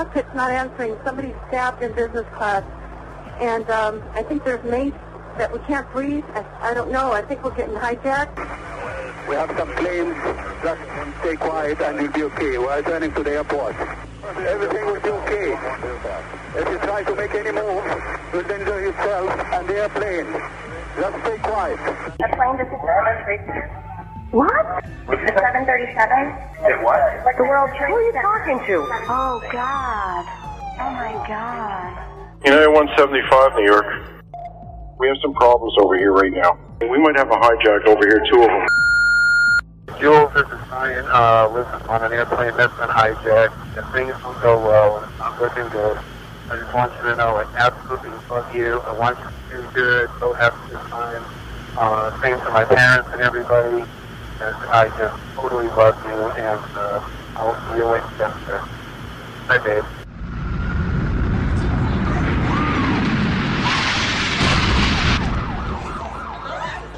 cockpit's not answering. Somebody's stabbed in business class. And um, I think there's mates that we can't breathe. I, I don't know. I think we're getting hijacked. We have some planes. Just stay quiet and you'll be okay. We're returning to the airport. Everything will be okay. If you try to make any move, you'll injure yourself and the airplane. Just stay quiet. The plane just is What? The 737. It what? Like the World Trade Who are you talking to? Oh, God. Oh, my God. United 175, New York. We have some problems over here right now. We might have a hijack over here, two of them. Jules, this is Ryan. Uh, listen, on an airplane that's been hijacked, and things will go well, and it's not looking good. I just want you to know I absolutely love you. I want you to do good. So happy a good time. Uh, same to my parents and everybody. And I just totally love you, and uh, I'll see you later. Bye, babe.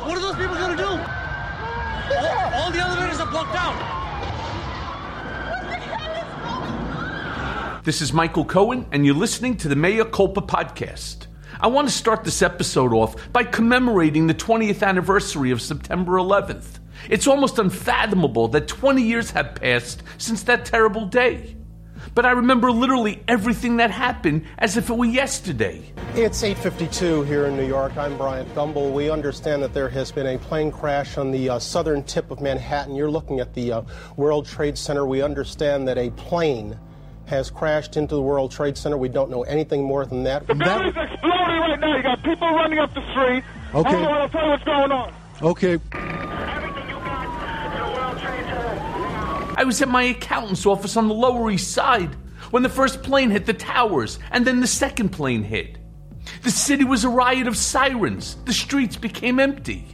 What are those people gonna do? All, all the elevators are blocked out. This is Michael Cohen, and you're listening to the Mea Culpa podcast. I want to start this episode off by commemorating the 20th anniversary of September 11th. It's almost unfathomable that 20 years have passed since that terrible day. But I remember literally everything that happened as if it were yesterday. It's 8:52 here in New York. I'm Bryant Gumbel. We understand that there has been a plane crash on the uh, southern tip of Manhattan. You're looking at the uh, World Trade Center. We understand that a plane has crashed into the World Trade Center. We don't know anything more than that. The building's exploding right now. You got people running up the street. Okay. Hold on, I'll tell you what's going on. Okay. Everything you got to the World Trade Center now. I was at my accountant's office on the Lower East Side when the first plane hit the towers and then the second plane hit. The city was a riot of sirens. The streets became empty.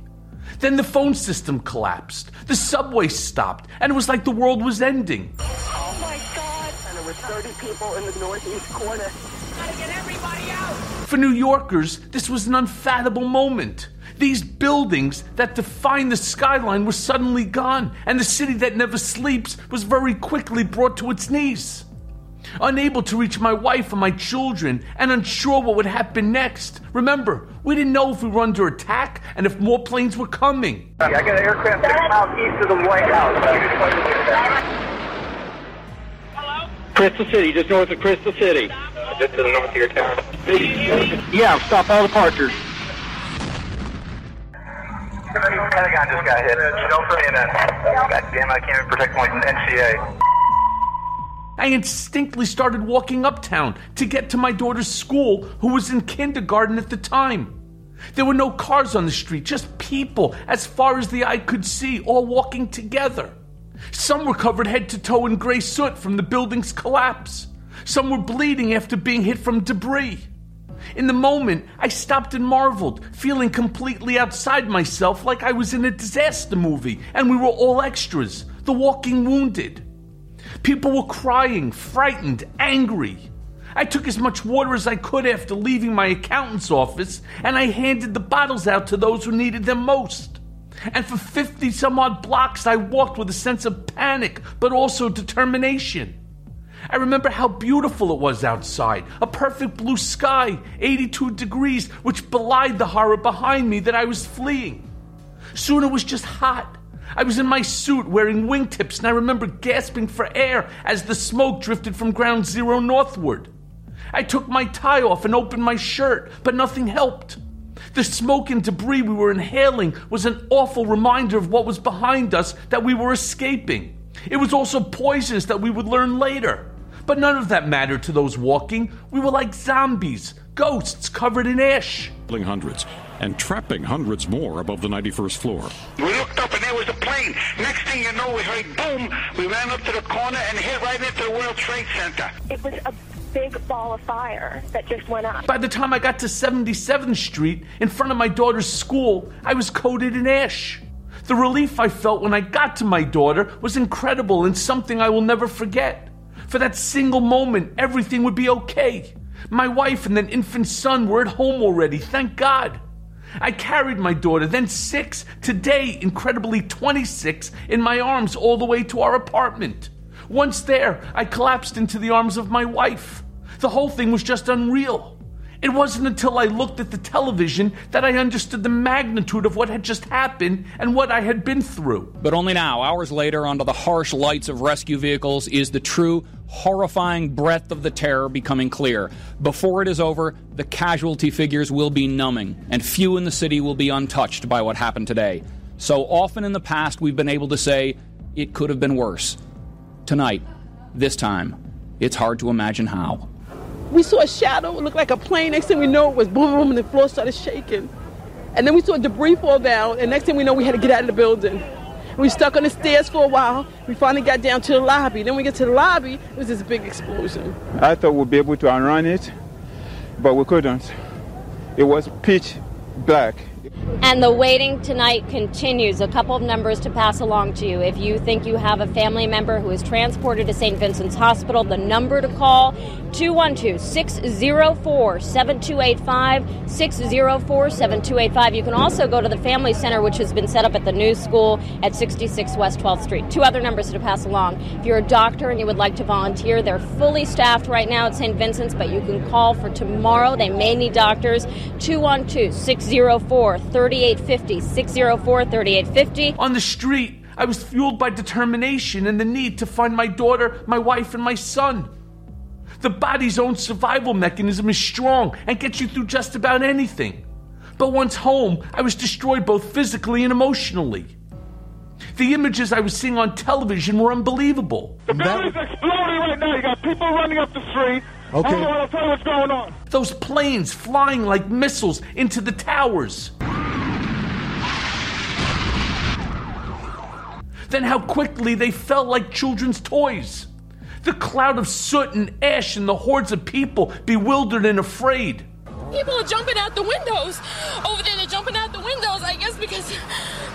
Then the phone system collapsed. The subway stopped, and it was like the world was ending. Oh, my God. And there were 30 people in the northeast corner. Gotta get everybody out! For New Yorkers, this was an unfathomable moment. These buildings that define the skyline were suddenly gone, and the city that never sleeps was very quickly brought to its knees. Unable to reach my wife and my children, and unsure what would happen next. Remember, we didn't know if we were under attack and if more planes were coming. I got an aircraft six miles east of the White House. Hello? Crystal City, just north of Crystal City. Just to the north of your town. Yeah, stop all departures. Pentagon just got hit. No for CNN. God damn, I can't even protect my NCA. I instinctively started walking uptown to get to my daughter's school, who was in kindergarten at the time. There were no cars on the street, just people as far as the eye could see, all walking together. Some were covered head to toe in gray soot from the building's collapse. Some were bleeding after being hit from debris. In the moment, I stopped and marveled, feeling completely outside myself like I was in a disaster movie and we were all extras, the walking wounded. People were crying, frightened, angry. I took as much water as I could after leaving my accountant's office, and I handed the bottles out to those who needed them most. And for 50 some odd blocks, I walked with a sense of panic, but also determination. I remember how beautiful it was outside a perfect blue sky, 82 degrees, which belied the horror behind me that I was fleeing. Soon it was just hot. I was in my suit wearing wingtips, and I remember gasping for air as the smoke drifted from ground zero northward. I took my tie off and opened my shirt, but nothing helped. The smoke and debris we were inhaling was an awful reminder of what was behind us that we were escaping. It was also poisonous that we would learn later. But none of that mattered to those walking. We were like zombies, ghosts covered in ash. killing hundreds and trapping hundreds more above the 91st floor. We looked up and there was a plane. Next thing you know, we heard boom. We ran up to the corner and hit right into the World Trade Center. It was a big ball of fire that just went up. By the time I got to 77th Street, in front of my daughter's school, I was coated in ash. The relief I felt when I got to my daughter was incredible and something I will never forget. For that single moment, everything would be okay. My wife and then infant son were at home already, thank God. I carried my daughter, then six, today, incredibly 26, in my arms all the way to our apartment. Once there, I collapsed into the arms of my wife. The whole thing was just unreal. It wasn't until I looked at the television that I understood the magnitude of what had just happened and what I had been through. But only now, hours later, under the harsh lights of rescue vehicles, is the true, horrifying breadth of the terror becoming clear. Before it is over, the casualty figures will be numbing, and few in the city will be untouched by what happened today. So often in the past, we've been able to say, it could have been worse. Tonight, this time, it's hard to imagine how. We saw a shadow, it looked like a plane. Next thing we know, it was boom, boom, and the floor started shaking. And then we saw debris fall down, and next thing we know, we had to get out of the building. We stuck on the stairs for a while. We finally got down to the lobby. Then we get to the lobby, it was this big explosion. I thought we'd be able to unrun it, but we couldn't. It was pitch black. And the waiting tonight continues. A couple of numbers to pass along to you. If you think you have a family member who is transported to St. Vincent's Hospital, the number to call 212 604 7285. 604 7285. You can also go to the Family Center, which has been set up at the new school at 66 West 12th Street. Two other numbers to pass along. If you're a doctor and you would like to volunteer, they're fully staffed right now at St. Vincent's, but you can call for tomorrow. They may need doctors. 212 604 3850. 604 3850. On the street, I was fueled by determination and the need to find my daughter, my wife, and my son. The body's own survival mechanism is strong and gets you through just about anything. But once home, I was destroyed both physically and emotionally. The images I was seeing on television were unbelievable. The building's exploding right now. You got people running up the street. Okay. Hold on, I'll tell you what's going on. Those planes flying like missiles into the towers. Then how quickly they fell like children's toys. The cloud of soot and ash and the hordes of people bewildered and afraid. People are jumping out the windows. Over there, they're jumping out the windows, I guess, because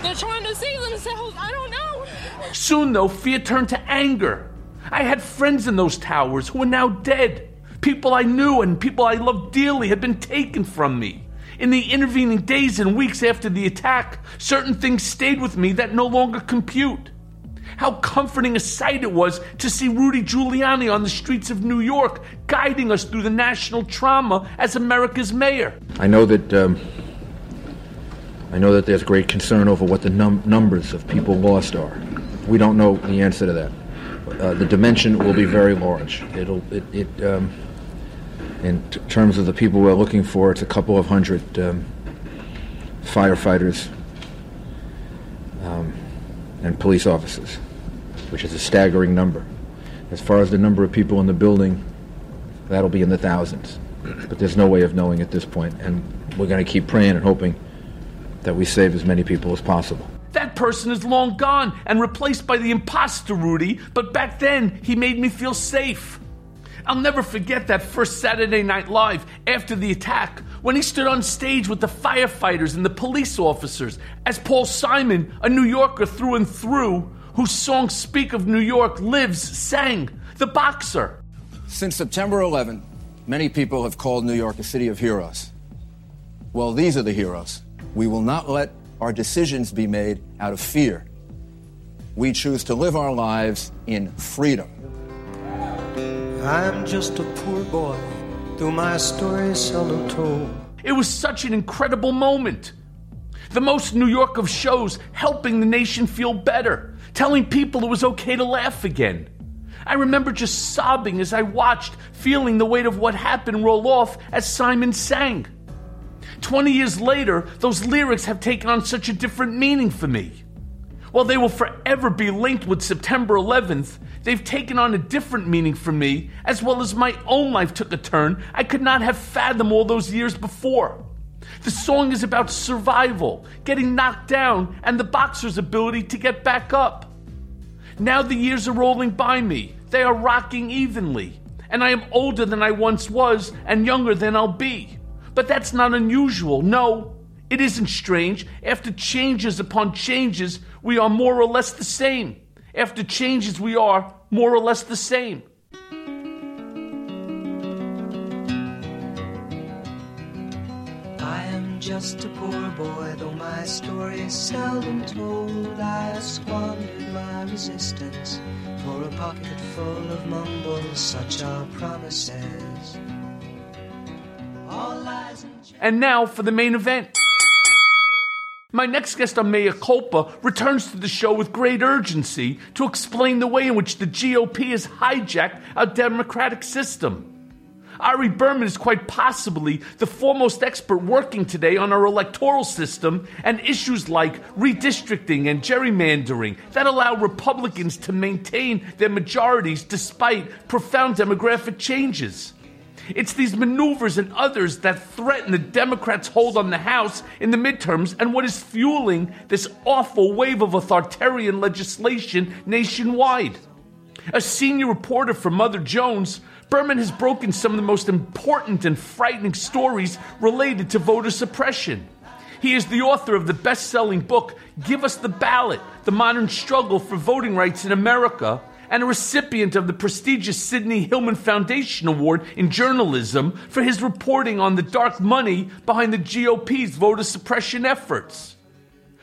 they're trying to save themselves. I don't know. Soon, though, fear turned to anger. I had friends in those towers who were now dead. People I knew and people I loved dearly had been taken from me. In the intervening days and weeks after the attack, certain things stayed with me that no longer compute. How comforting a sight it was to see Rudy Giuliani on the streets of New York, guiding us through the national trauma as America's mayor. I know that um, I know that there's great concern over what the num- numbers of people lost are. We don't know the answer to that. Uh, the dimension will be very large. It'll it, it um, in t- terms of the people we're looking for, it's a couple of hundred um, firefighters um, and police officers, which is a staggering number. As far as the number of people in the building, that'll be in the thousands. But there's no way of knowing at this point, and we're going to keep praying and hoping that we save as many people as possible. That person is long gone and replaced by the imposter Rudy, but back then he made me feel safe. I'll never forget that first Saturday Night Live after the attack when he stood on stage with the firefighters and the police officers as Paul Simon, a New Yorker through and through, whose songs speak of New York lives, sang, The Boxer. Since September 11, many people have called New York a city of heroes. Well, these are the heroes. We will not let our decisions be made out of fear. We choose to live our lives in freedom. I'm just a poor boy, though my story seldom told. It was such an incredible moment. The most New York of shows helping the nation feel better, telling people it was okay to laugh again. I remember just sobbing as I watched, feeling the weight of what happened roll off as Simon sang. 20 years later, those lyrics have taken on such a different meaning for me. While they will forever be linked with September 11th, they've taken on a different meaning for me, as well as my own life took a turn I could not have fathomed all those years before. The song is about survival, getting knocked down, and the boxer's ability to get back up. Now the years are rolling by me, they are rocking evenly, and I am older than I once was and younger than I'll be. But that's not unusual, no. It isn't strange. After changes upon changes, we are more or less the same. After changes, we are more or less the same. I am just a poor boy, though my story is seldom told. I have squandered my resistance for a pocket full of mumbles, such are promises. All lies and And now for the main event. My next guest on Mea Culpa returns to the show with great urgency to explain the way in which the GOP has hijacked our democratic system. Ari Berman is quite possibly the foremost expert working today on our electoral system and issues like redistricting and gerrymandering that allow Republicans to maintain their majorities despite profound demographic changes. It's these maneuvers and others that threaten the Democrats' hold on the House in the midterms and what is fueling this awful wave of authoritarian legislation nationwide. A senior reporter for Mother Jones, Berman has broken some of the most important and frightening stories related to voter suppression. He is the author of the best selling book, Give Us the Ballot The Modern Struggle for Voting Rights in America, and a recipient of the prestigious Sidney Hillman Foundation Award in Journalism for his reporting on the dark money behind the GOP's voter suppression efforts.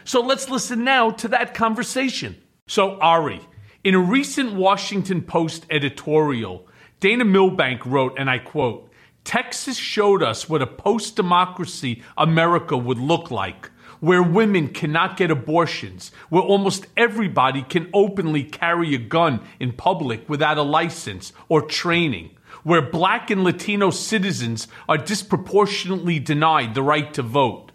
So let's listen now to that conversation. So, Ari, in a recent Washington Post editorial, Dana Milbank wrote, and I quote, Texas showed us what a post democracy America would look like, where women cannot get abortions, where almost everybody can openly carry a gun in public without a license or training, where black and Latino citizens are disproportionately denied the right to vote.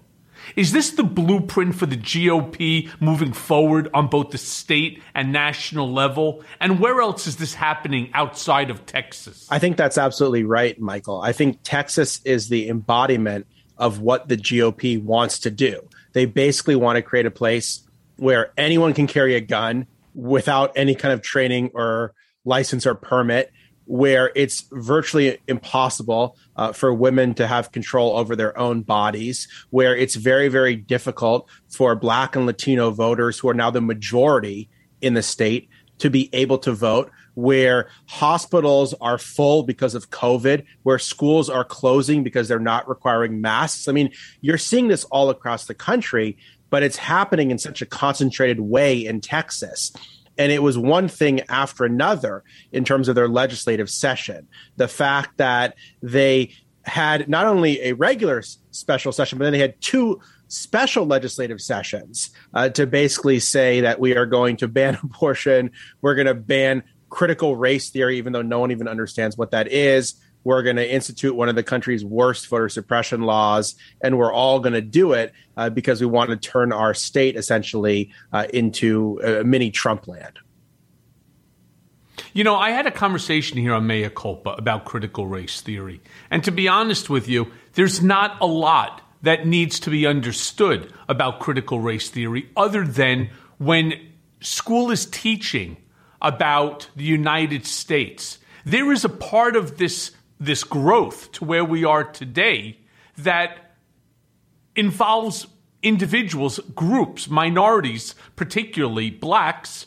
Is this the blueprint for the GOP moving forward on both the state and national level? And where else is this happening outside of Texas? I think that's absolutely right, Michael. I think Texas is the embodiment of what the GOP wants to do. They basically want to create a place where anyone can carry a gun without any kind of training or license or permit where it's virtually impossible uh, for women to have control over their own bodies, where it's very, very difficult for Black and Latino voters who are now the majority in the state to be able to vote, where hospitals are full because of COVID, where schools are closing because they're not requiring masks. I mean, you're seeing this all across the country, but it's happening in such a concentrated way in Texas. And it was one thing after another in terms of their legislative session. The fact that they had not only a regular special session, but then they had two special legislative sessions uh, to basically say that we are going to ban abortion, we're going to ban critical race theory, even though no one even understands what that is. We're going to institute one of the country's worst voter suppression laws, and we're all going to do it uh, because we want to turn our state essentially uh, into a mini Trump land. You know, I had a conversation here on Mea Culpa about critical race theory. And to be honest with you, there's not a lot that needs to be understood about critical race theory other than when school is teaching about the United States. There is a part of this, this growth to where we are today that involves individuals, groups, minorities, particularly blacks,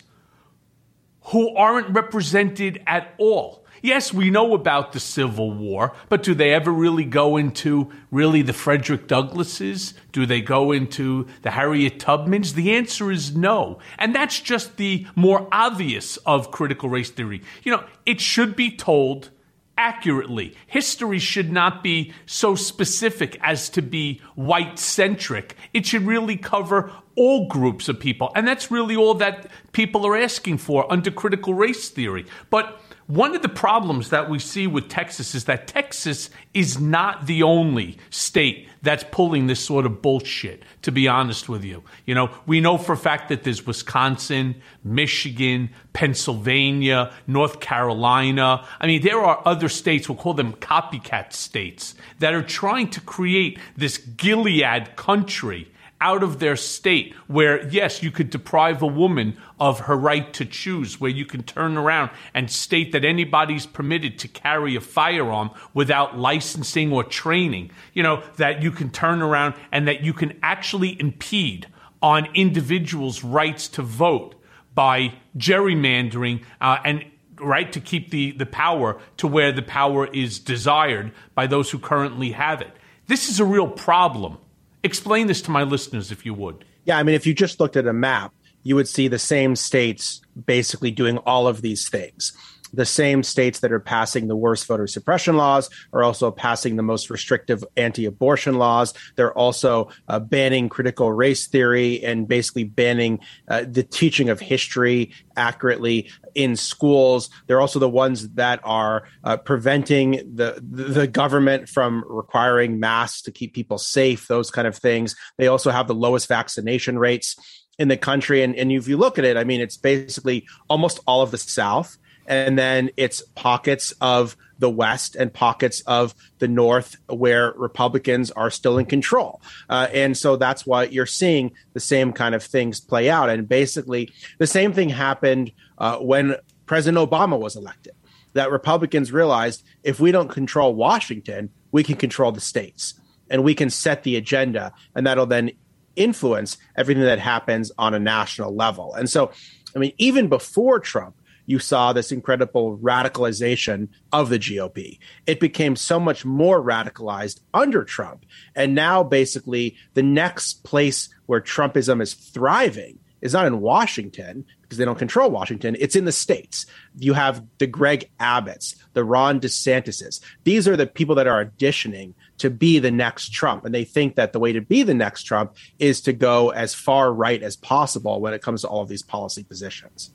who aren't represented at all. Yes, we know about the Civil War, but do they ever really go into really the Frederick Douglasses? Do they go into the Harriet Tubmans? The answer is no. And that's just the more obvious of critical race theory. You know, it should be told accurately. History should not be so specific as to be white centric. It should really cover all groups of people. And that's really all that people are asking for under critical race theory. But one of the problems that we see with Texas is that Texas is not the only state that's pulling this sort of bullshit, to be honest with you. You know, we know for a fact that there's Wisconsin, Michigan, Pennsylvania, North Carolina. I mean, there are other states, we'll call them copycat states, that are trying to create this Gilead country out of their state where, yes, you could deprive a woman of her right to choose, where you can turn around and state that anybody's permitted to carry a firearm without licensing or training, you know, that you can turn around and that you can actually impede on individuals' rights to vote by gerrymandering uh, and right to keep the, the power to where the power is desired by those who currently have it. This is a real problem Explain this to my listeners, if you would. Yeah, I mean, if you just looked at a map, you would see the same states basically doing all of these things the same states that are passing the worst voter suppression laws are also passing the most restrictive anti-abortion laws. They're also uh, banning critical race theory and basically banning uh, the teaching of history accurately in schools. They're also the ones that are uh, preventing the the government from requiring masks to keep people safe. Those kind of things. They also have the lowest vaccination rates in the country. And, and if you look at it, I mean, it's basically almost all of the South and then it's pockets of the West and pockets of the North where Republicans are still in control. Uh, and so that's why you're seeing the same kind of things play out. And basically, the same thing happened uh, when President Obama was elected. That Republicans realized if we don't control Washington, we can control the states and we can set the agenda, and that'll then influence everything that happens on a national level. And so, I mean, even before Trump, you saw this incredible radicalization of the GOP. It became so much more radicalized under Trump. And now, basically, the next place where Trumpism is thriving is not in Washington because they don't control Washington. It's in the states. You have the Greg Abbotts, the Ron DeSantis's. These are the people that are auditioning to be the next Trump. And they think that the way to be the next Trump is to go as far right as possible when it comes to all of these policy positions.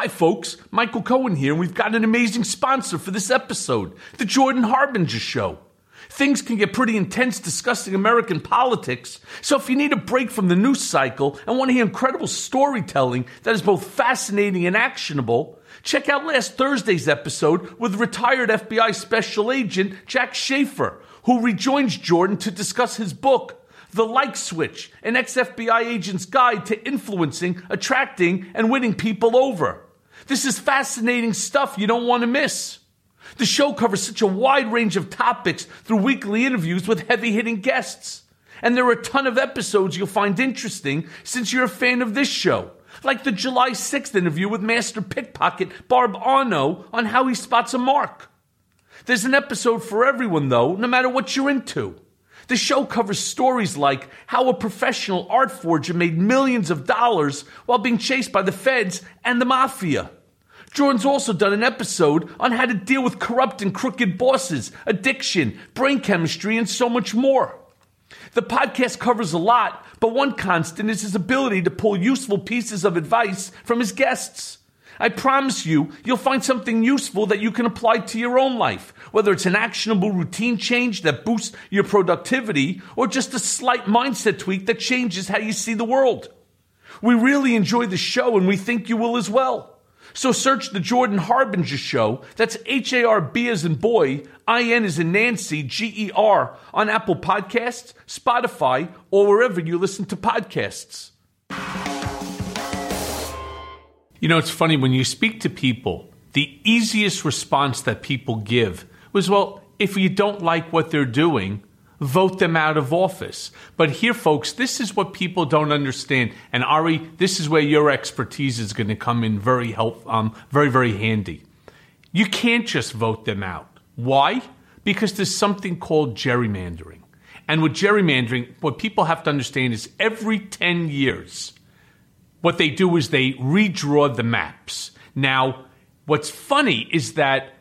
Hi, folks. Michael Cohen here, and we've got an amazing sponsor for this episode The Jordan Harbinger Show. Things can get pretty intense discussing American politics, so if you need a break from the news cycle and want to hear incredible storytelling that is both fascinating and actionable, check out last Thursday's episode with retired FBI Special Agent Jack Schafer, who rejoins Jordan to discuss his book, The Like Switch, an ex FBI agent's guide to influencing, attracting, and winning people over. This is fascinating stuff you don't want to miss. The show covers such a wide range of topics through weekly interviews with heavy hitting guests. And there are a ton of episodes you'll find interesting since you're a fan of this show. Like the July 6th interview with Master Pickpocket Bob Arno on how he spots a mark. There's an episode for everyone, though, no matter what you're into. The show covers stories like how a professional art forger made millions of dollars while being chased by the feds and the mafia. Jordan's also done an episode on how to deal with corrupt and crooked bosses, addiction, brain chemistry, and so much more. The podcast covers a lot, but one constant is his ability to pull useful pieces of advice from his guests. I promise you, you'll find something useful that you can apply to your own life, whether it's an actionable routine change that boosts your productivity or just a slight mindset tweak that changes how you see the world. We really enjoy the show and we think you will as well. So search the Jordan Harbinger Show. That's H A R B as in boy, I N as in Nancy, G E R on Apple Podcasts, Spotify, or wherever you listen to podcasts. You know, it's funny when you speak to people, the easiest response that people give was, well, if you don't like what they're doing, vote them out of office. But here, folks, this is what people don't understand. And Ari, this is where your expertise is going to come in very help, um, very, very handy. You can't just vote them out. Why? Because there's something called gerrymandering. And with gerrymandering, what people have to understand is every 10 years, what they do is they redraw the maps. Now, what's funny is that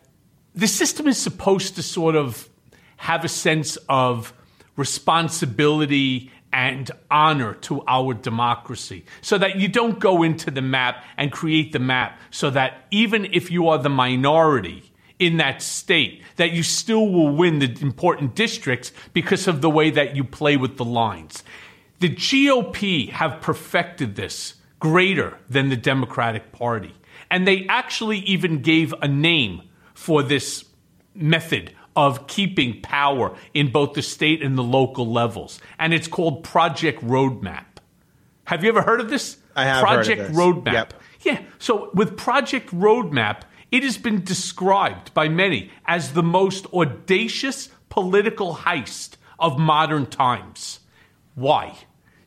the system is supposed to sort of have a sense of responsibility and honor to our democracy so that you don't go into the map and create the map so that even if you are the minority in that state that you still will win the important districts because of the way that you play with the lines. The GOP have perfected this greater than the Democratic Party and they actually even gave a name for this method of keeping power in both the state and the local levels. And it's called Project Roadmap. Have you ever heard of this? I have Project heard of this. Roadmap. Yep. Yeah. So with Project Roadmap, it has been described by many as the most audacious political heist of modern times. Why?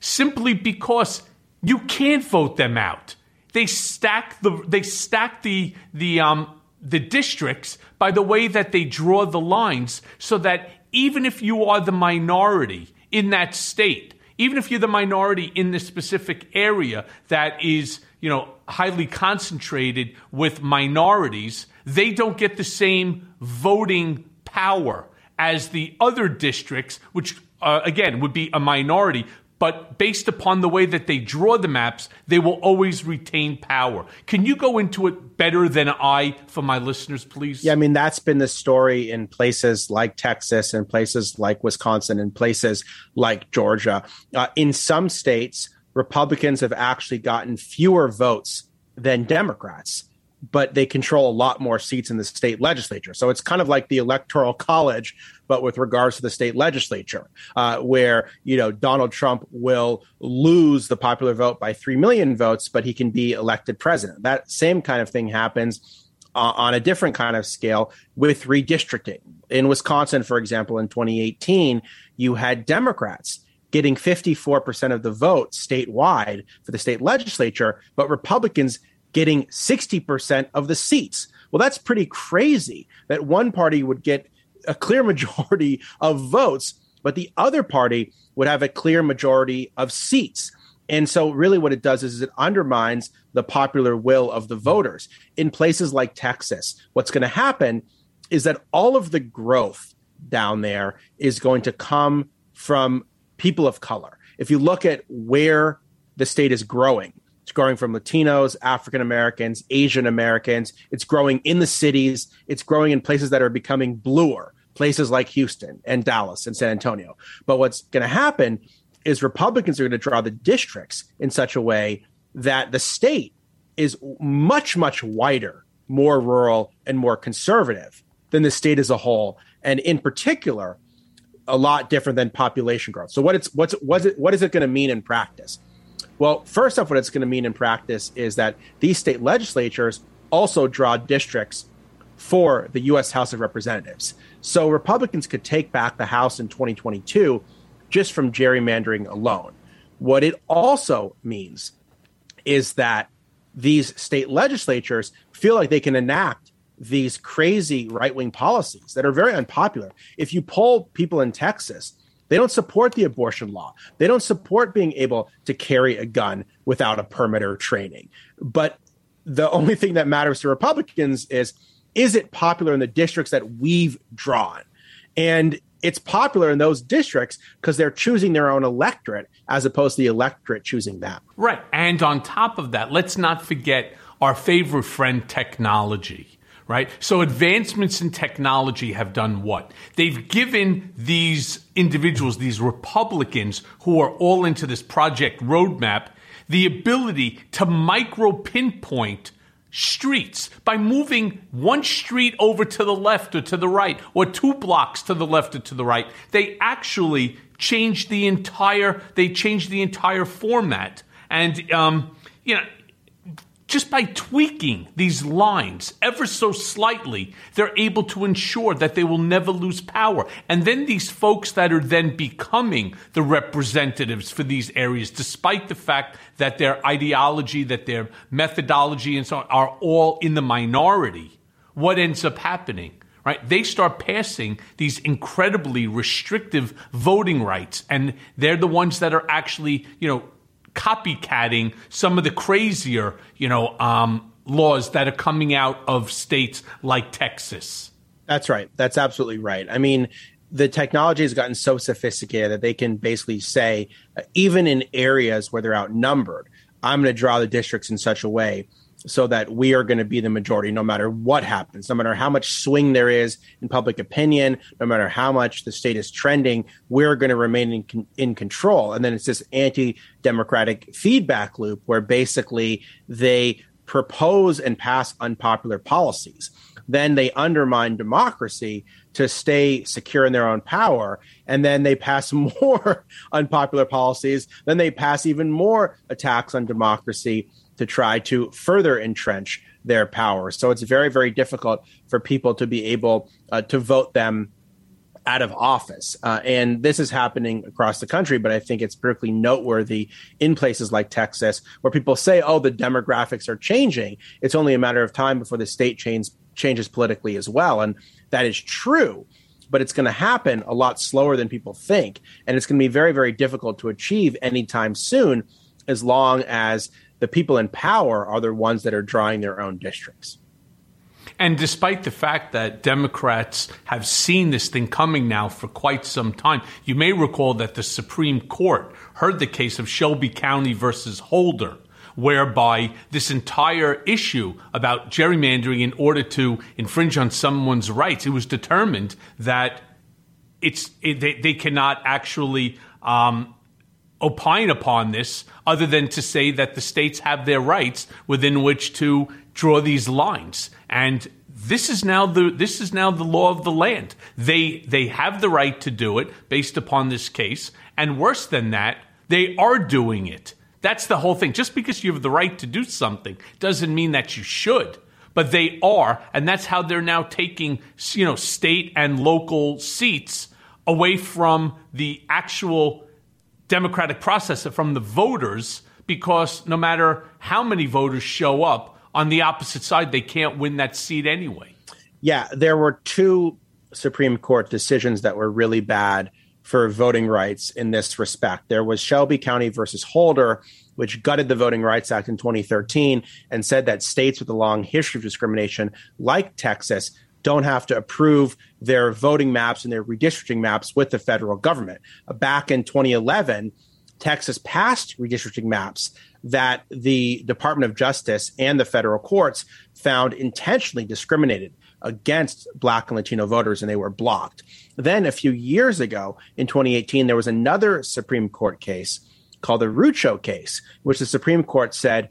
Simply because you can't vote them out. They stack the they stack the the um the districts by the way that they draw the lines so that even if you are the minority in that state, even if you're the minority in the specific area that is, you know, highly concentrated with minorities, they don't get the same voting power as the other districts, which uh, again would be a minority. But based upon the way that they draw the maps, they will always retain power. Can you go into it better than I for my listeners, please? Yeah, I mean, that's been the story in places like Texas and places like Wisconsin and places like Georgia. Uh, in some states, Republicans have actually gotten fewer votes than Democrats but they control a lot more seats in the state legislature. So it's kind of like the electoral college, but with regards to the state legislature, uh, where you know Donald Trump will lose the popular vote by three million votes, but he can be elected president. That same kind of thing happens. Uh, on a different kind of scale with redistricting. In Wisconsin, for example, in 2018, you had Democrats getting 54% of the vote statewide for the state legislature, but Republicans getting 60% of the seats. Well, that's pretty crazy that one party would get a clear majority of votes, but the other party would have a clear majority of seats. And so, really, what it does is it undermines the popular will of the voters. In places like Texas, what's going to happen is that all of the growth down there is going to come from people of color. If you look at where the state is growing, it's growing from Latinos, African Americans, Asian Americans. It's growing in the cities. It's growing in places that are becoming bluer, places like Houston and Dallas and San Antonio. But what's going to happen is Republicans are going to draw the districts in such a way that the state is much, much wider, more rural, and more conservative than the state as a whole. And in particular, a lot different than population growth. So what it's what's it what is it going to mean in practice? Well, first off, what it's going to mean in practice is that these state legislatures also draw districts for the U.S. House of Representatives. So Republicans could take back the House in 2022 just from gerrymandering alone. What it also means is that these state legislatures feel like they can enact these crazy right wing policies that are very unpopular. If you poll people in Texas, they don't support the abortion law. They don't support being able to carry a gun without a permit or training. But the only thing that matters to Republicans is is it popular in the districts that we've drawn? And it's popular in those districts because they're choosing their own electorate as opposed to the electorate choosing them. Right. And on top of that, let's not forget our favorite friend, technology right? So advancements in technology have done what? They've given these individuals, these Republicans who are all into this project roadmap, the ability to micro pinpoint streets by moving one street over to the left or to the right or two blocks to the left or to the right. They actually changed the entire, they changed the entire format. And, um, you know, just by tweaking these lines ever so slightly, they're able to ensure that they will never lose power. And then these folks that are then becoming the representatives for these areas, despite the fact that their ideology, that their methodology and so on are all in the minority, what ends up happening? Right? They start passing these incredibly restrictive voting rights, and they're the ones that are actually, you know, copycatting some of the crazier, you know, um, laws that are coming out of states like Texas. That's right. That's absolutely right. I mean, the technology has gotten so sophisticated that they can basically say, uh, even in areas where they're outnumbered, I'm going to draw the districts in such a way so that we are going to be the majority no matter what happens, no matter how much swing there is in public opinion, no matter how much the state is trending, we're going to remain in, in control. And then it's this anti democratic feedback loop where basically they propose and pass unpopular policies. Then they undermine democracy to stay secure in their own power. And then they pass more unpopular policies. Then they pass even more attacks on democracy to try to further entrench their power. So it's very, very difficult for people to be able uh, to vote them out of office. Uh, and this is happening across the country, but I think it's particularly noteworthy in places like Texas, where people say, oh, the demographics are changing. It's only a matter of time before the state change, changes politically as well. And that is true. but it's going to happen a lot slower than people think. And it's going to be very, very difficult to achieve anytime soon as long as the people in power are the ones that are drawing their own districts. And despite the fact that Democrats have seen this thing coming now for quite some time, you may recall that the Supreme Court heard the case of Shelby County versus Holder, whereby this entire issue about gerrymandering in order to infringe on someone's rights, it was determined that it's it, they, they cannot actually um, opine upon this other than to say that the states have their rights within which to draw these lines. And this is now the this is now the law of the land. They they have the right to do it based upon this case. And worse than that they are doing it. That's the whole thing. Just because you have the right to do something doesn't mean that you should. But they are and that's how they're now taking you know state and local seats away from the actual democratic process from the voters because no matter how many voters show up on the opposite side, they can't win that seat anyway. Yeah, there were two Supreme Court decisions that were really bad for voting rights in this respect. There was Shelby County versus Holder, which gutted the Voting Rights Act in 2013 and said that states with a long history of discrimination, like Texas, don't have to approve their voting maps and their redistricting maps with the federal government. Uh, back in 2011, Texas passed redistricting maps that the Department of Justice and the federal courts found intentionally discriminated against Black and Latino voters, and they were blocked. Then, a few years ago, in 2018, there was another Supreme Court case called the Rucho case, which the Supreme Court said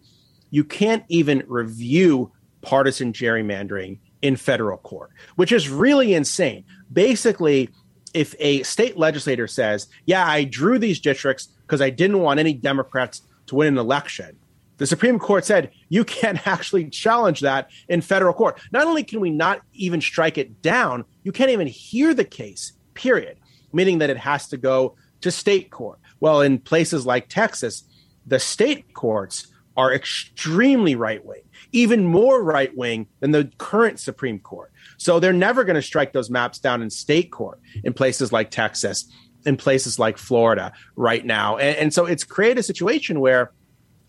you can't even review partisan gerrymandering in federal court, which is really insane. Basically, if a state legislator says, Yeah, I drew these districts because I didn't want any Democrats to win an election. The Supreme Court said you can't actually challenge that in federal court. Not only can we not even strike it down, you can't even hear the case, period, meaning that it has to go to state court. Well, in places like Texas, the state courts are extremely right wing, even more right wing than the current Supreme Court. So they're never going to strike those maps down in state court in places like Texas in places like Florida right now. And, and, so it's created a situation where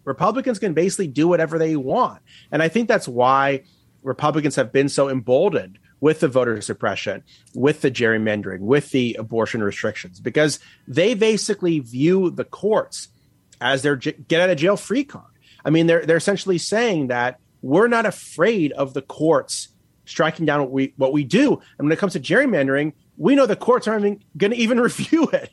Republicans can basically do whatever they want. And I think that's why Republicans have been so emboldened with the voter suppression, with the gerrymandering, with the abortion restrictions, because they basically view the courts as their get out of jail free card. I mean, they're they're essentially saying that we're not afraid of the courts striking down what we what we do. And when it comes to gerrymandering, we know the courts aren't going to even review it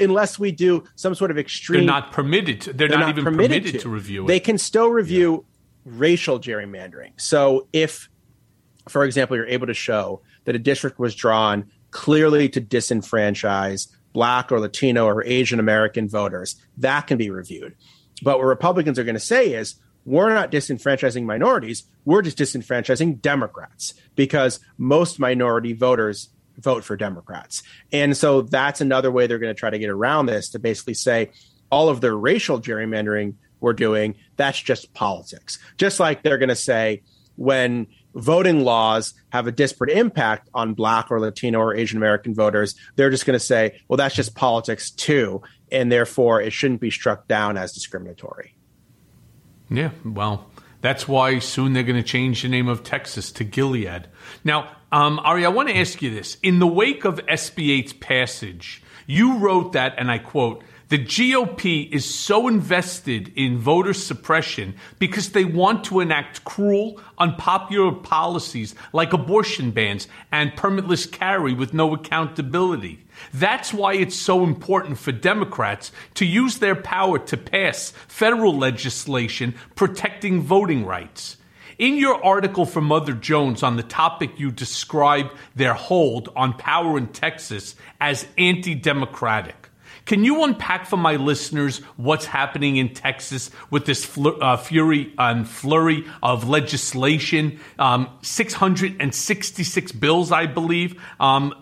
unless we do some sort of extreme. They're not permitted. To, they're, they're not, not, even permitted, permitted to. to. review it. They can still review yeah. racial gerrymandering. So if, for example, you're able to show that a district was drawn clearly to disenfranchise Black or Latino or Asian American voters, that can be reviewed. But what Republicans are going to say is, we're not disenfranchising minorities, we're just disenfranchising Democrats because most minority voters vote for Democrats. And so that's another way they're going to try to get around this to basically say all of the racial gerrymandering we're doing, that's just politics. Just like they're going to say when voting laws have a disparate impact on black or Latino or Asian American voters, they're just going to say, well, that's just politics too. And therefore, it shouldn't be struck down as discriminatory. Yeah, well, that's why soon they're going to change the name of Texas to Gilead. Now, um, Ari, I want to ask you this. In the wake of SB 8's passage, you wrote that, and I quote, the GOP is so invested in voter suppression because they want to enact cruel, unpopular policies like abortion bans and permitless carry with no accountability. That's why it's so important for Democrats to use their power to pass federal legislation protecting voting rights. In your article for Mother Jones on the topic, you describe their hold on power in Texas as anti democratic. Can you unpack for my listeners what's happening in Texas with this fl- uh, fury and flurry of legislation? Um, 666 bills, I believe. Um,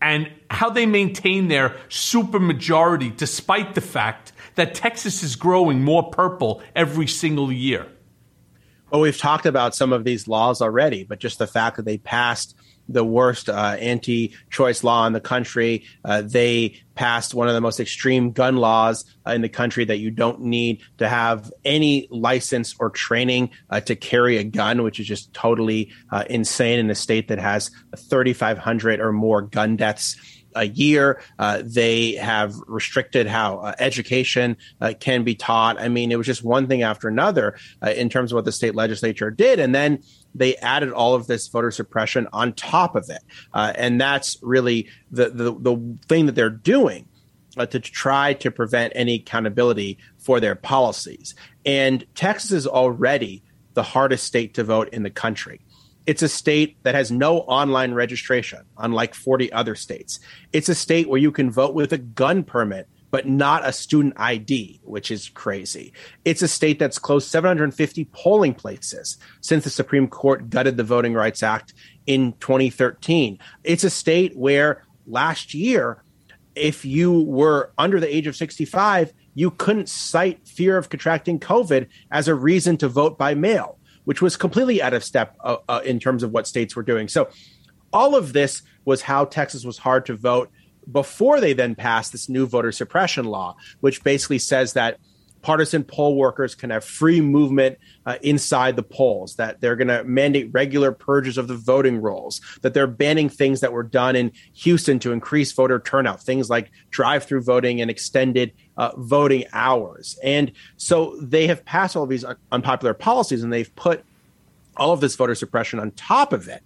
and how they maintain their supermajority despite the fact that Texas is growing more purple every single year. Well, we've talked about some of these laws already, but just the fact that they passed the worst uh, anti-choice law in the country. Uh, they passed one of the most extreme gun laws uh, in the country that you don't need to have any license or training uh, to carry a gun, which is just totally uh, insane in a state that has 3,500 or more gun deaths a year. Uh, they have restricted how uh, education uh, can be taught. I mean, it was just one thing after another uh, in terms of what the state legislature did. And then they added all of this voter suppression on top of it. Uh, and that's really the, the, the thing that they're doing. Uh, to try to prevent any accountability for their policies. And Texas is already the hardest state to vote in the country. It's a state that has no online registration, unlike 40 other states. It's a state where you can vote with a gun permit, but not a student ID, which is crazy. It's a state that's closed 750 polling places since the Supreme Court gutted the Voting Rights Act in 2013. It's a state where last year, if you were under the age of 65, you couldn't cite fear of contracting COVID as a reason to vote by mail which was completely out of step uh, uh, in terms of what states were doing. So, all of this was how Texas was hard to vote before they then passed this new voter suppression law, which basically says that partisan poll workers can have free movement uh, inside the polls, that they're going to mandate regular purges of the voting rolls, that they're banning things that were done in Houston to increase voter turnout, things like drive through voting and extended uh, voting hours. And so they have passed all of these unpopular policies and they've put all of this voter suppression on top of it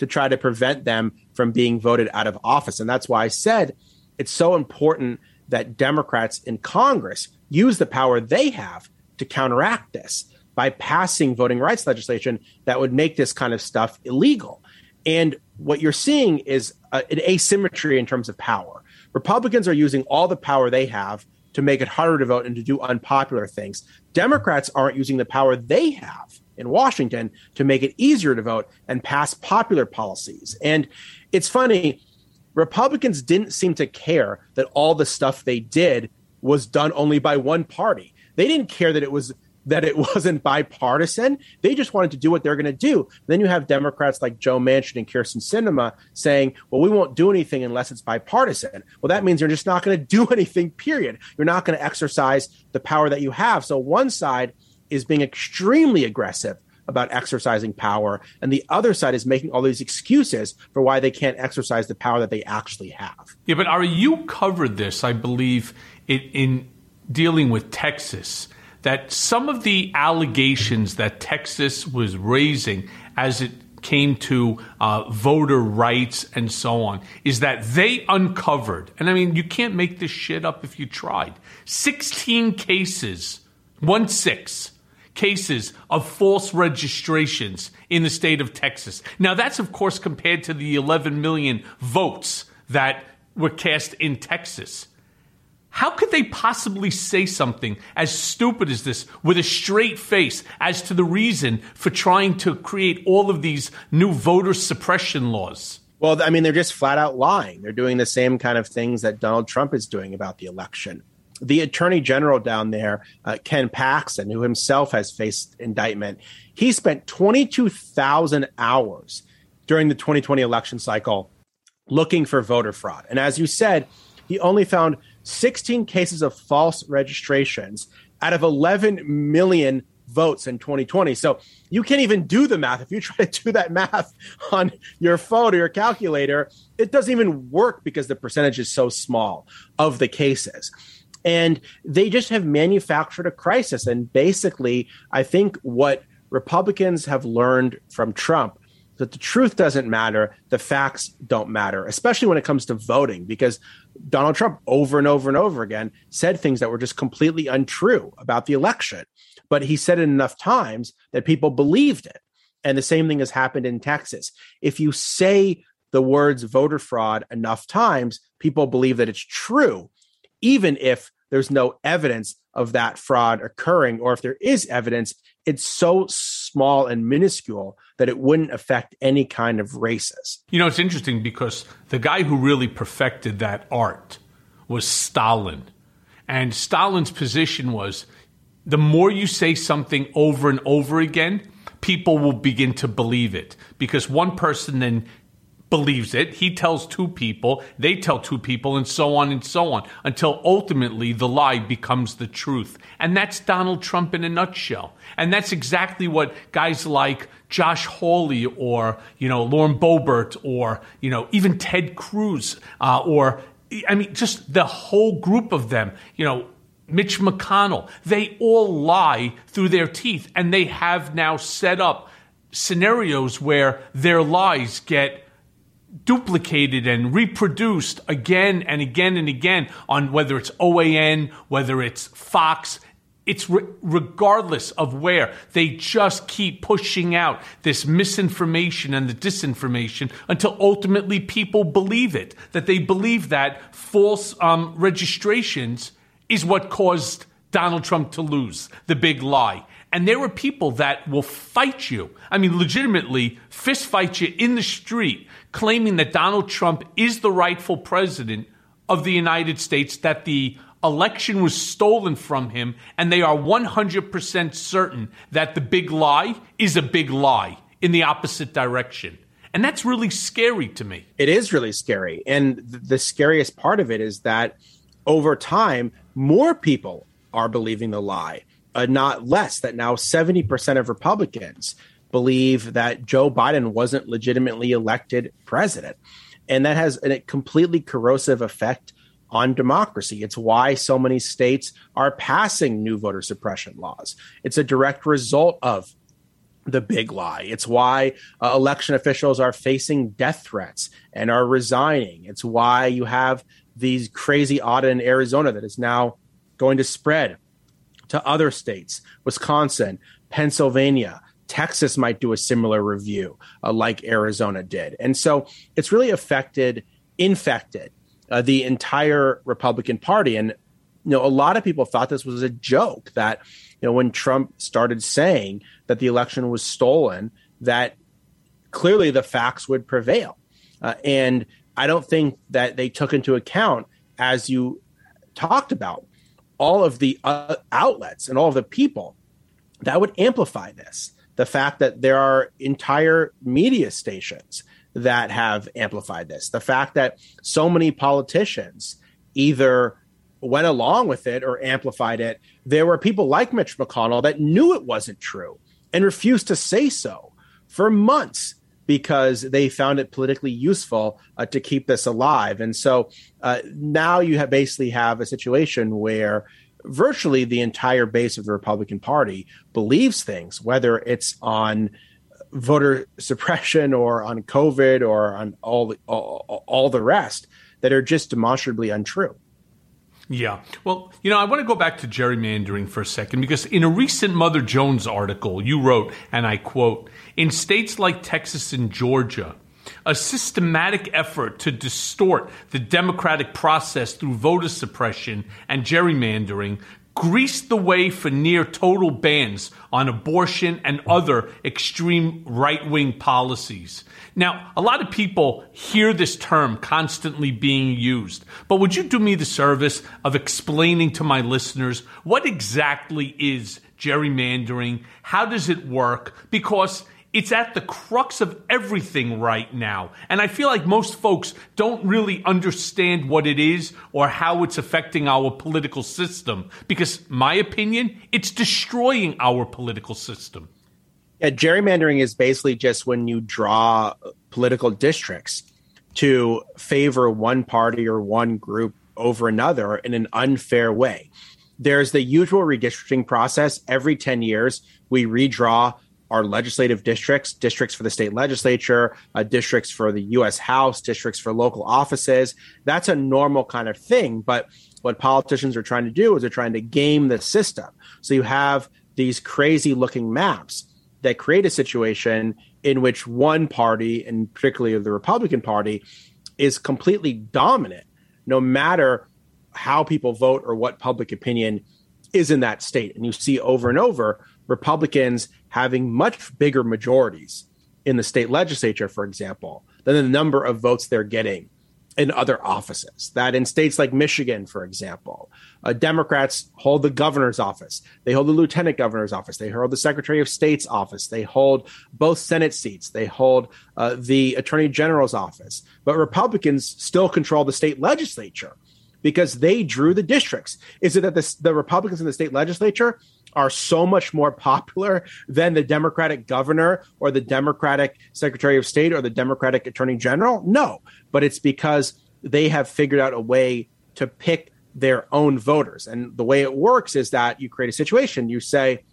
to try to prevent them from being voted out of office. And that's why I said it's so important that Democrats in Congress use the power they have to counteract this by passing voting rights legislation that would make this kind of stuff illegal. And what you're seeing is an asymmetry in terms of power. Republicans are using all the power they have to make it harder to vote and to do unpopular things. Democrats aren't using the power they have in Washington to make it easier to vote and pass popular policies. And it's funny, Republicans didn't seem to care that all the stuff they did was done only by one party. They didn't care that it was that it wasn't bipartisan. They just wanted to do what they're going to do. Then you have Democrats like Joe Manchin and Kyrsten Sinema saying, well, we won't do anything unless it's bipartisan. Well, that means you're just not going to do anything, period. You're not going to exercise the power that you have. So one side is being extremely aggressive about exercising power, and the other side is making all these excuses for why they can't exercise the power that they actually have. Yeah, but Ari, you covered this, I believe, in, in dealing with Texas that some of the allegations that Texas was raising as it came to uh, voter rights and so on is that they uncovered, and I mean, you can't make this shit up if you tried, 16 cases, one six cases of false registrations in the state of Texas. Now, that's of course compared to the 11 million votes that were cast in Texas. How could they possibly say something as stupid as this with a straight face as to the reason for trying to create all of these new voter suppression laws? Well, I mean, they're just flat out lying. They're doing the same kind of things that Donald Trump is doing about the election. The attorney general down there, uh, Ken Paxton, who himself has faced indictment, he spent 22,000 hours during the 2020 election cycle looking for voter fraud. And as you said, he only found 16 cases of false registrations out of 11 million votes in 2020. So you can't even do the math. If you try to do that math on your phone or your calculator, it doesn't even work because the percentage is so small of the cases. And they just have manufactured a crisis. And basically, I think what Republicans have learned from Trump that the truth doesn't matter, the facts don't matter, especially when it comes to voting, because Donald Trump over and over and over again said things that were just completely untrue about the election. But he said it enough times that people believed it. And the same thing has happened in Texas. If you say the words voter fraud enough times, people believe that it's true, even if there's no evidence of that fraud occurring, or if there is evidence, it's so small and minuscule that it wouldn't affect any kind of races. You know, it's interesting because the guy who really perfected that art was Stalin. And Stalin's position was the more you say something over and over again, people will begin to believe it because one person then believes it. He tells two people, they tell two people, and so on and so on, until ultimately the lie becomes the truth. And that's Donald Trump in a nutshell. And that's exactly what guys like Josh Hawley or, you know, Lauren Boebert or, you know, even Ted Cruz uh, or, I mean, just the whole group of them, you know, Mitch McConnell, they all lie through their teeth. And they have now set up scenarios where their lies get duplicated and reproduced again and again and again on whether it's OAN, whether it's Fox. It's re- regardless of where they just keep pushing out this misinformation and the disinformation until ultimately people believe it. That they believe that false um, registrations is what caused Donald Trump to lose the big lie. And there are people that will fight you. I mean, legitimately fist fight you in the street, claiming that Donald Trump is the rightful president of the United States, that the election was stolen from him, and they are 100% certain that the big lie is a big lie in the opposite direction. And that's really scary to me. It is really scary. And th- the scariest part of it is that over time, more people are believing the lie uh, not less, that now 70% of Republicans believe that Joe Biden wasn't legitimately elected president. And that has a completely corrosive effect on democracy. It's why so many states are passing new voter suppression laws. It's a direct result of the big lie. It's why uh, election officials are facing death threats and are resigning. It's why you have these crazy audit in Arizona that is now going to spread to other states, Wisconsin, Pennsylvania, Texas might do a similar review uh, like Arizona did. And so it's really affected, infected uh, the entire Republican Party. And, you know, a lot of people thought this was a joke that, you know, when Trump started saying that the election was stolen, that clearly the facts would prevail. Uh, and I don't think that they took into account, as you talked about, all of the uh, outlets and all of the people that would amplify this. The fact that there are entire media stations that have amplified this, the fact that so many politicians either went along with it or amplified it. There were people like Mitch McConnell that knew it wasn't true and refused to say so for months because they found it politically useful uh, to keep this alive. And so uh, now you have basically have a situation where virtually the entire base of the Republican Party believes things, whether it's on voter suppression or on COVID or on all the, all, all the rest that are just demonstrably untrue. Yeah. Well, you know, I want to go back to gerrymandering for a second because in a recent Mother Jones article, you wrote, and I quote, in states like Texas and Georgia, a systematic effort to distort the democratic process through voter suppression and gerrymandering greased the way for near total bans on abortion and other extreme right wing policies. Now, a lot of people hear this term constantly being used, but would you do me the service of explaining to my listeners what exactly is gerrymandering? How does it work? Because it's at the crux of everything right now. And I feel like most folks don't really understand what it is or how it's affecting our political system. Because, my opinion, it's destroying our political system. Yeah, gerrymandering is basically just when you draw political districts to favor one party or one group over another in an unfair way. There's the usual redistricting process. Every 10 years, we redraw our legislative districts, districts for the state legislature, uh, districts for the U.S. House, districts for local offices. That's a normal kind of thing. But what politicians are trying to do is they're trying to game the system. So you have these crazy looking maps that create a situation in which one party, and particularly the Republican Party, is completely dominant, no matter how people vote or what public opinion is in that state. And you see over and over Republicans having much bigger majorities in the state legislature, for example, than the number of votes they're getting in other offices. That in states like Michigan, for example, uh, Democrats hold the governor's office, they hold the lieutenant governor's office, they hold the secretary of state's office, they hold both Senate seats, they hold uh, the attorney general's office. But Republicans still control the state legislature because they drew the districts. Is it that the, the Republicans in the state legislature are so much more popular than the Democratic governor or the Democratic secretary of state or the Democratic attorney general? No, but it's because they have figured out a way to pick their own voters. And the way it works is that you create a situation, you say,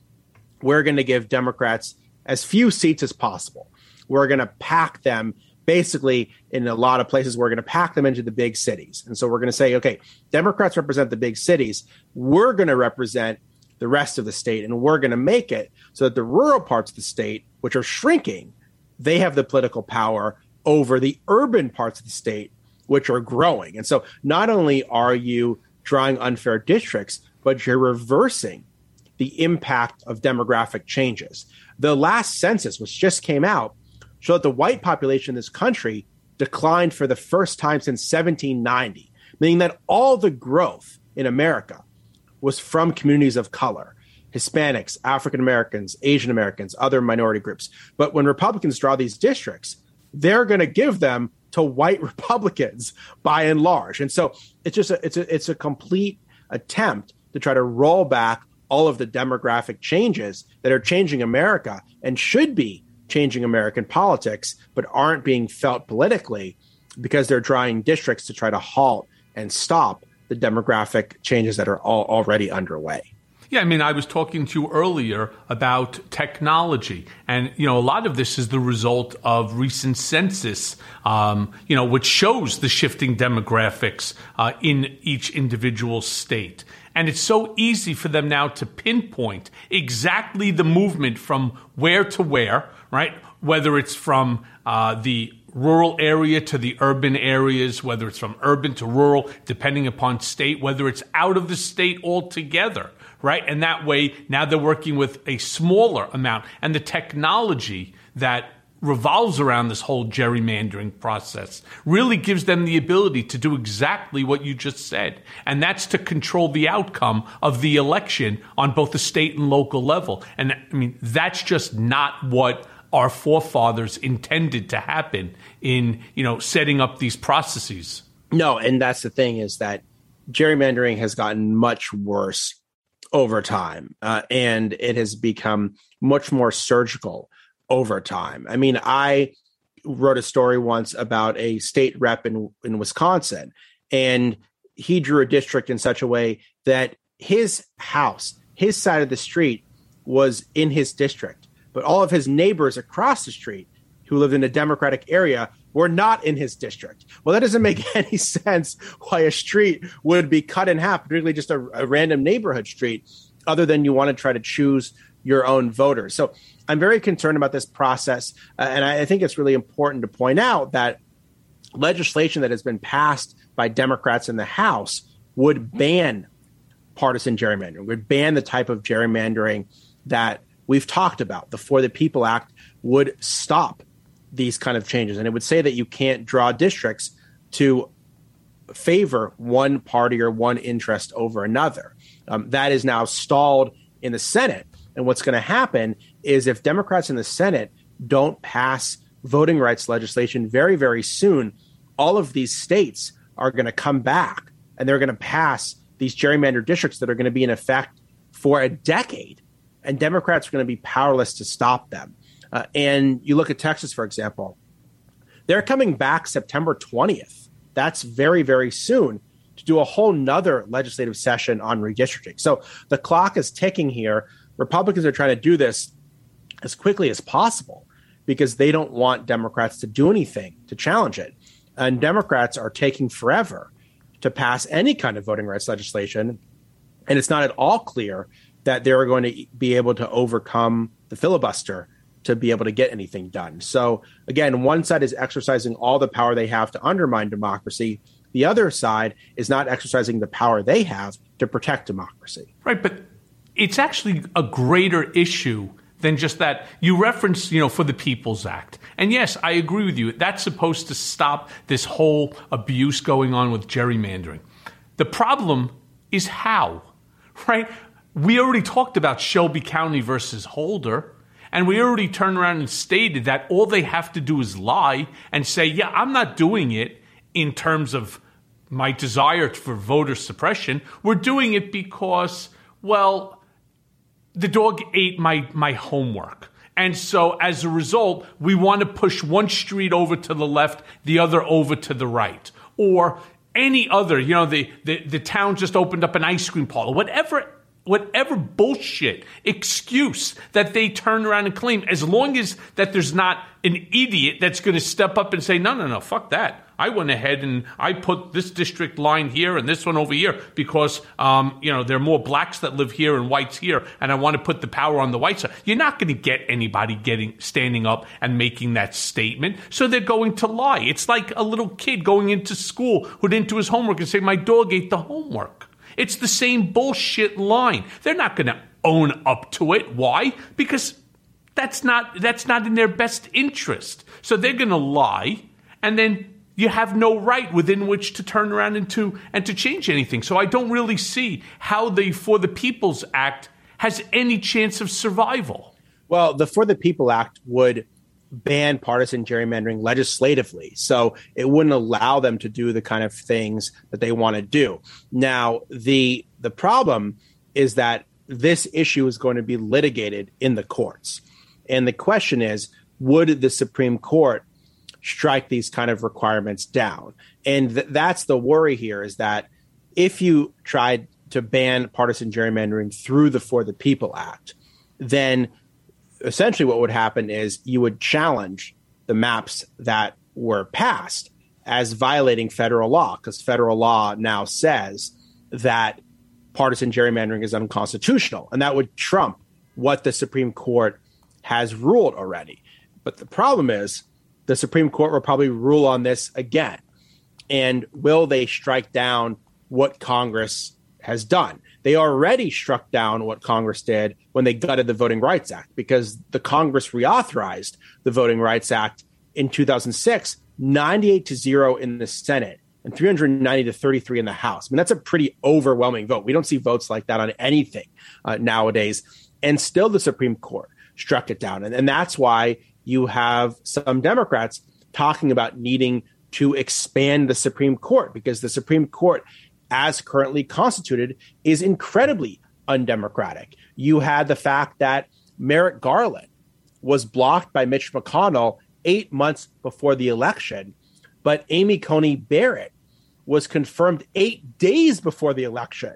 we're going to give Democrats as few seats as possible. We're going to pack them basically in a lot of places we're going to pack them into the big cities and so we're going to say okay democrats represent the big cities we're going to represent the rest of the state and we're going to make it so that the rural parts of the state which are shrinking they have the political power over the urban parts of the state which are growing. And so not only are you drawing unfair districts but you're reversing the impact of demographic changes. The last census which just came out showed that the white population in this country declined for the first time since 1790, meaning that all the growth in America was from communities of color. Hispanics, African Americans, Asian Americans, other minority groups. But when Republicans draw these districts, they're going to give them to white Republicans by and large. And so it's just a, it's a, it's a complete attempt to try to roll back all of the demographic changes that are changing America and should be changing American politics, but aren't being felt politically because they're drawing districts to try to halt and stop the demographic changes that are all already underway. Yeah, I mean, I was talking to you earlier about technology, and you know, a lot of this is the result of recent census, um, you know, which shows the shifting demographics uh, in each individual state. And it's so easy for them now to pinpoint exactly the movement from where to where, right? Whether it's from uh, the rural area to the urban areas, whether it's from urban to rural, depending upon state, whether it's out of the state altogether, right? And that way, now they're working with a smaller amount. And the technology that revolves around this whole gerrymandering process really gives them the ability to do exactly what you just said. And that's to control the outcome of the election on both the state and local level. And I mean, that's just not what our forefathers intended to happen in, you know, setting up these processes. No, and that's the thing is that gerrymandering has gotten much worse over time, uh, and it has become much more surgical over time. I mean, I wrote a story once about a state rep in in Wisconsin, and he drew a district in such a way that his house, his side of the street, was in his district, but all of his neighbors across the street who lived in a Democratic area were not in his district. Well, that doesn't make any sense why a street would be cut in half, particularly just a, a random neighborhood street, other than you want to try to choose your own voters. So I'm very concerned about this process. Uh, and I, I think it's really important to point out that legislation that has been passed by Democrats in the House would ban partisan gerrymandering, would ban the type of gerrymandering that we've talked about. The For the People Act would stop these kind of changes. And it would say that you can't draw districts to favor one party or one interest over another. Um, that is now stalled in the Senate. And what's going to happen is if Democrats in the Senate don't pass voting rights legislation very, very soon, all of these states are going to come back and they're going to pass these gerrymandered districts that are going to be in effect for a decade. And Democrats are going to be powerless to stop them. Uh, and you look at Texas, for example, they're coming back September 20th. That's very, very soon to do a whole nother legislative session on redistricting. So the clock is ticking here. Republicans are trying to do this as quickly as possible because they don't want Democrats to do anything to challenge it. And Democrats are taking forever to pass any kind of voting rights legislation. And it's not at all clear that they're going to be able to overcome the filibuster to be able to get anything done. So, again, one side is exercising all the power they have to undermine democracy. The other side is not exercising the power they have to protect democracy. Right. But it's actually a greater issue than just that. You referenced, you know, for the People's Act. And yes, I agree with you. That's supposed to stop this whole abuse going on with gerrymandering. The problem is how, right? We already talked about Shelby County versus Holder. And we already turned around and stated that all they have to do is lie and say, yeah, I'm not doing it in terms of my desire for voter suppression. We're doing it because, well, the dog ate my, my homework. And so as a result, we want to push one street over to the left, the other over to the right. Or any other, you know, the, the, the town just opened up an ice cream parlor, whatever whatever bullshit excuse that they turn around and claim, as long as that there's not an idiot that's going to step up and say, no, no, no, fuck that. I went ahead and I put this district line here and this one over here because, um, you know, there are more blacks that live here and whites here, and I want to put the power on the white side. You're not going to get anybody getting standing up and making that statement, so they're going to lie. It's like a little kid going into school who didn't do his homework and say, "My dog ate the homework." It's the same bullshit line. They're not going to own up to it. Why? Because that's not that's not in their best interest. So they're going to lie, and then you have no right within which to turn around and to and to change anything. So I don't really see how the For the People's Act has any chance of survival. Well, the For the People Act would ban partisan gerrymandering legislatively. So it wouldn't allow them to do the kind of things that they want to do. Now, the the problem is that this issue is going to be litigated in the courts. And the question is, would the Supreme Court strike these kind of requirements down? And th- that's the worry here is that if you tried to ban partisan gerrymandering through the For the People Act, then essentially what would happen is you would challenge the maps that were passed as violating federal law because federal law now says that partisan gerrymandering is unconstitutional and that would trump what the Supreme Court has ruled already. But the problem is the Supreme Court will probably rule on this again. And will they strike down what Congress has done? They already struck down what Congress did when they gutted the Voting Rights Act because the Congress reauthorized the Voting Rights Act in 2006, 98 to 0 in the Senate and 390 to 33 in the House. I mean, that's a pretty overwhelming vote. We don't see votes like that on anything uh, nowadays. And still, the Supreme Court struck it down. And, and that's why you have some Democrats talking about needing to expand the Supreme Court because the Supreme Court as currently constituted, is incredibly undemocratic. You had the fact that Merrick Garland was blocked by Mitch McConnell eight months before the election, but Amy Coney Barrett was confirmed eight days before the election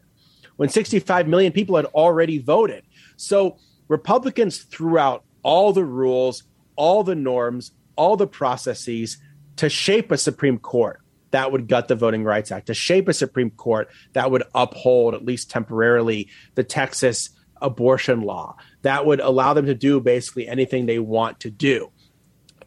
when 65 million people had already voted. So Republicans threw out all the rules, all the norms, all the processes to shape a Supreme Court that would gut the Voting Rights Act, to shape a Supreme Court that would uphold, at least temporarily, the Texas abortion law, that would allow them to do basically anything they want to do.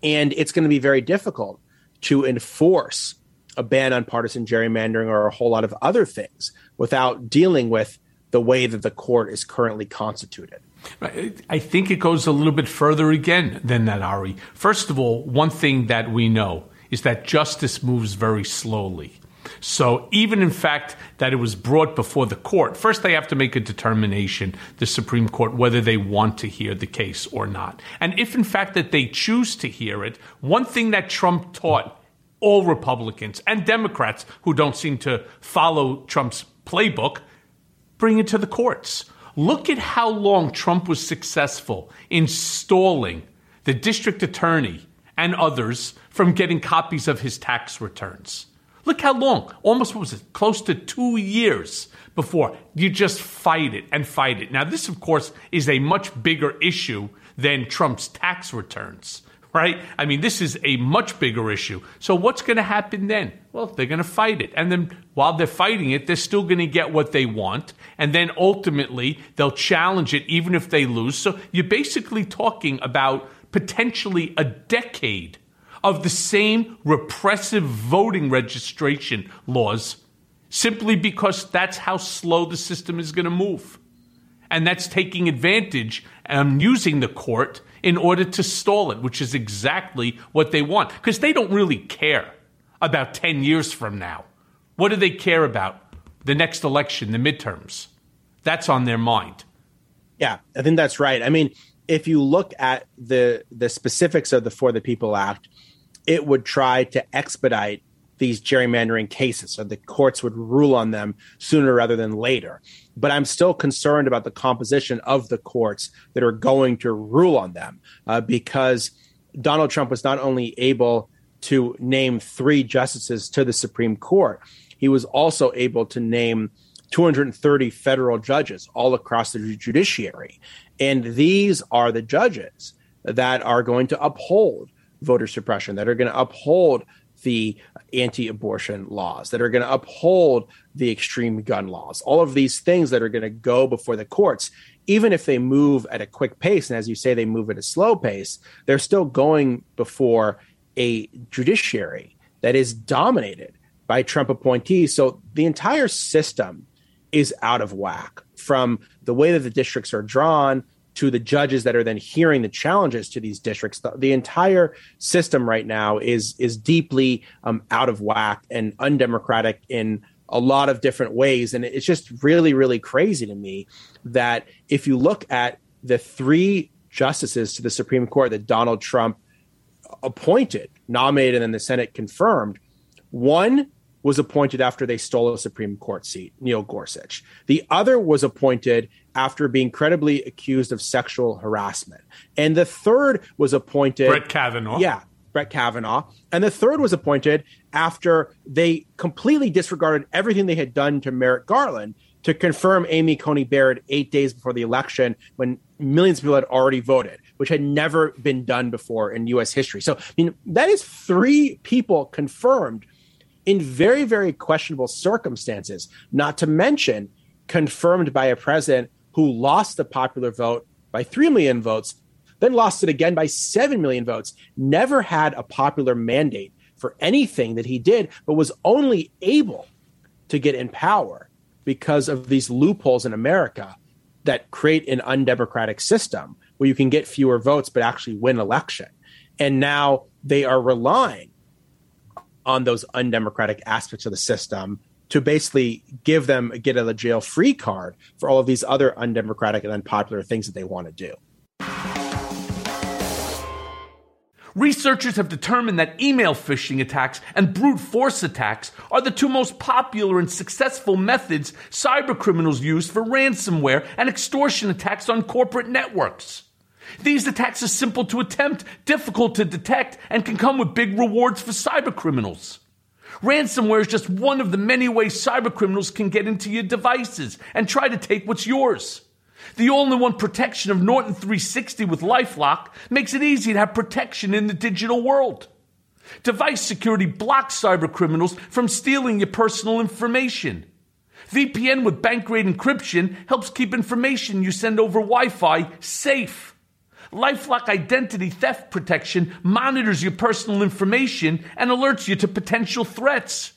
And it's going to be very difficult to enforce a ban on partisan gerrymandering or a whole lot of other things without dealing with the way that the court is currently constituted. I think it goes a little bit further again than that, Ari. First of all, one thing that we know is that justice moves very slowly. So, even in fact that it was brought before the court, first they have to make a determination, the Supreme Court, whether they want to hear the case or not. And if in fact that they choose to hear it, one thing that Trump taught all Republicans and Democrats who don't seem to follow Trump's playbook, bring it to the courts. Look at how long Trump was successful in stalling the district attorney and others from getting copies of his tax returns. Look how long, almost what was it, close to two years before you just fight it and fight it. Now, this, of course, is a much bigger issue than Trump's tax returns, right? I mean, this is a much bigger issue. So, what's going to happen then? Well, they're going to fight it. And then while they're fighting it, they're still going to get what they want. And then ultimately, they'll challenge it even if they lose. So, you're basically talking about potentially a decade of the same repressive voting registration laws simply because that's how slow the system is going to move. And that's taking advantage and using the court in order to stall it, which is exactly what they want. Because they don't really care about 10 years from now. What do they care about? The next election, the midterms. That's on their mind. Yeah, I think that's right. I mean, if you look at the the specifics of the For the People Act, it would try to expedite these gerrymandering cases so the courts would rule on them sooner rather than later. But I'm still concerned about the composition of the courts that are going to rule on them uh, because Donald Trump was not only able to name three justices to the Supreme Court, he was also able to name 230 federal judges all across the judiciary. And these are the judges that are going to uphold voter suppression, that are going to uphold the anti abortion laws, that are going to uphold the extreme gun laws, all of these things that are going to go before the courts. Even if they move at a quick pace, and as you say, they move at a slow pace, they're still going before a judiciary that is dominated by Trump appointees. So the entire system is out of whack from the way that the districts are drawn to the judges that are then hearing the challenges to these districts. The, the entire system right now is is deeply um, out of whack and undemocratic in a lot of different ways, and it's just really really crazy to me that if you look at the three justices to the Supreme Court that Donald Trump appointed, nominated, and then the Senate confirmed, one was appointed after they stole a Supreme Court seat, Neil Gorsuch. The other was appointed after being credibly accused of sexual harassment. And the third was appointed Brett Kavanaugh. Yeah, Brett Kavanaugh. And the third was appointed after they completely disregarded everything they had done to Merrick Garland to confirm Amy Coney Barrett eight days before the election when millions of people had already voted, which had never been done before in US history. So, I mean, that is three people confirmed in very, very questionable circumstances, not to mention confirmed by a president who lost the popular vote by 3 million votes, then lost it again by 7 million votes, never had a popular mandate for anything that he did, but was only able to get in power because of these loopholes in America that create an undemocratic system where you can get fewer votes but actually win election. And now they are relying on those undemocratic aspects of the system to basically give them a get out of jail free card for all of these other undemocratic and unpopular things that they want to do. Researchers have determined that email phishing attacks and brute force attacks are the two most popular and successful methods cybercriminals use for ransomware and extortion attacks on corporate networks. These attacks are simple to attempt, difficult to detect, and can come with big rewards for cybercriminals. Ransomware is just one of the many ways cybercriminals can get into your devices and try to take what's yours. The all-in-one protection of Norton 360 with LifeLock makes it easy to have protection in the digital world. Device security blocks cybercriminals from stealing your personal information. VPN with bank-grade encryption helps keep information you send over Wi-Fi safe. Lifelock Identity Theft Protection monitors your personal information and alerts you to potential threats.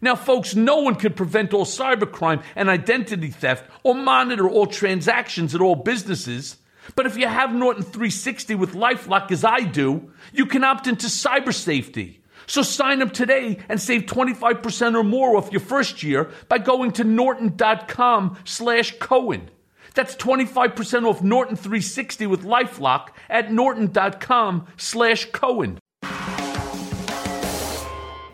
Now, folks, no one can prevent all cybercrime and identity theft or monitor all transactions at all businesses. But if you have Norton 360 with Lifelock, as I do, you can opt into cyber safety. So sign up today and save 25% or more off your first year by going to norton.com slash Cohen. That's 25% off Norton 360 with LifeLock at norton.com slash Cohen.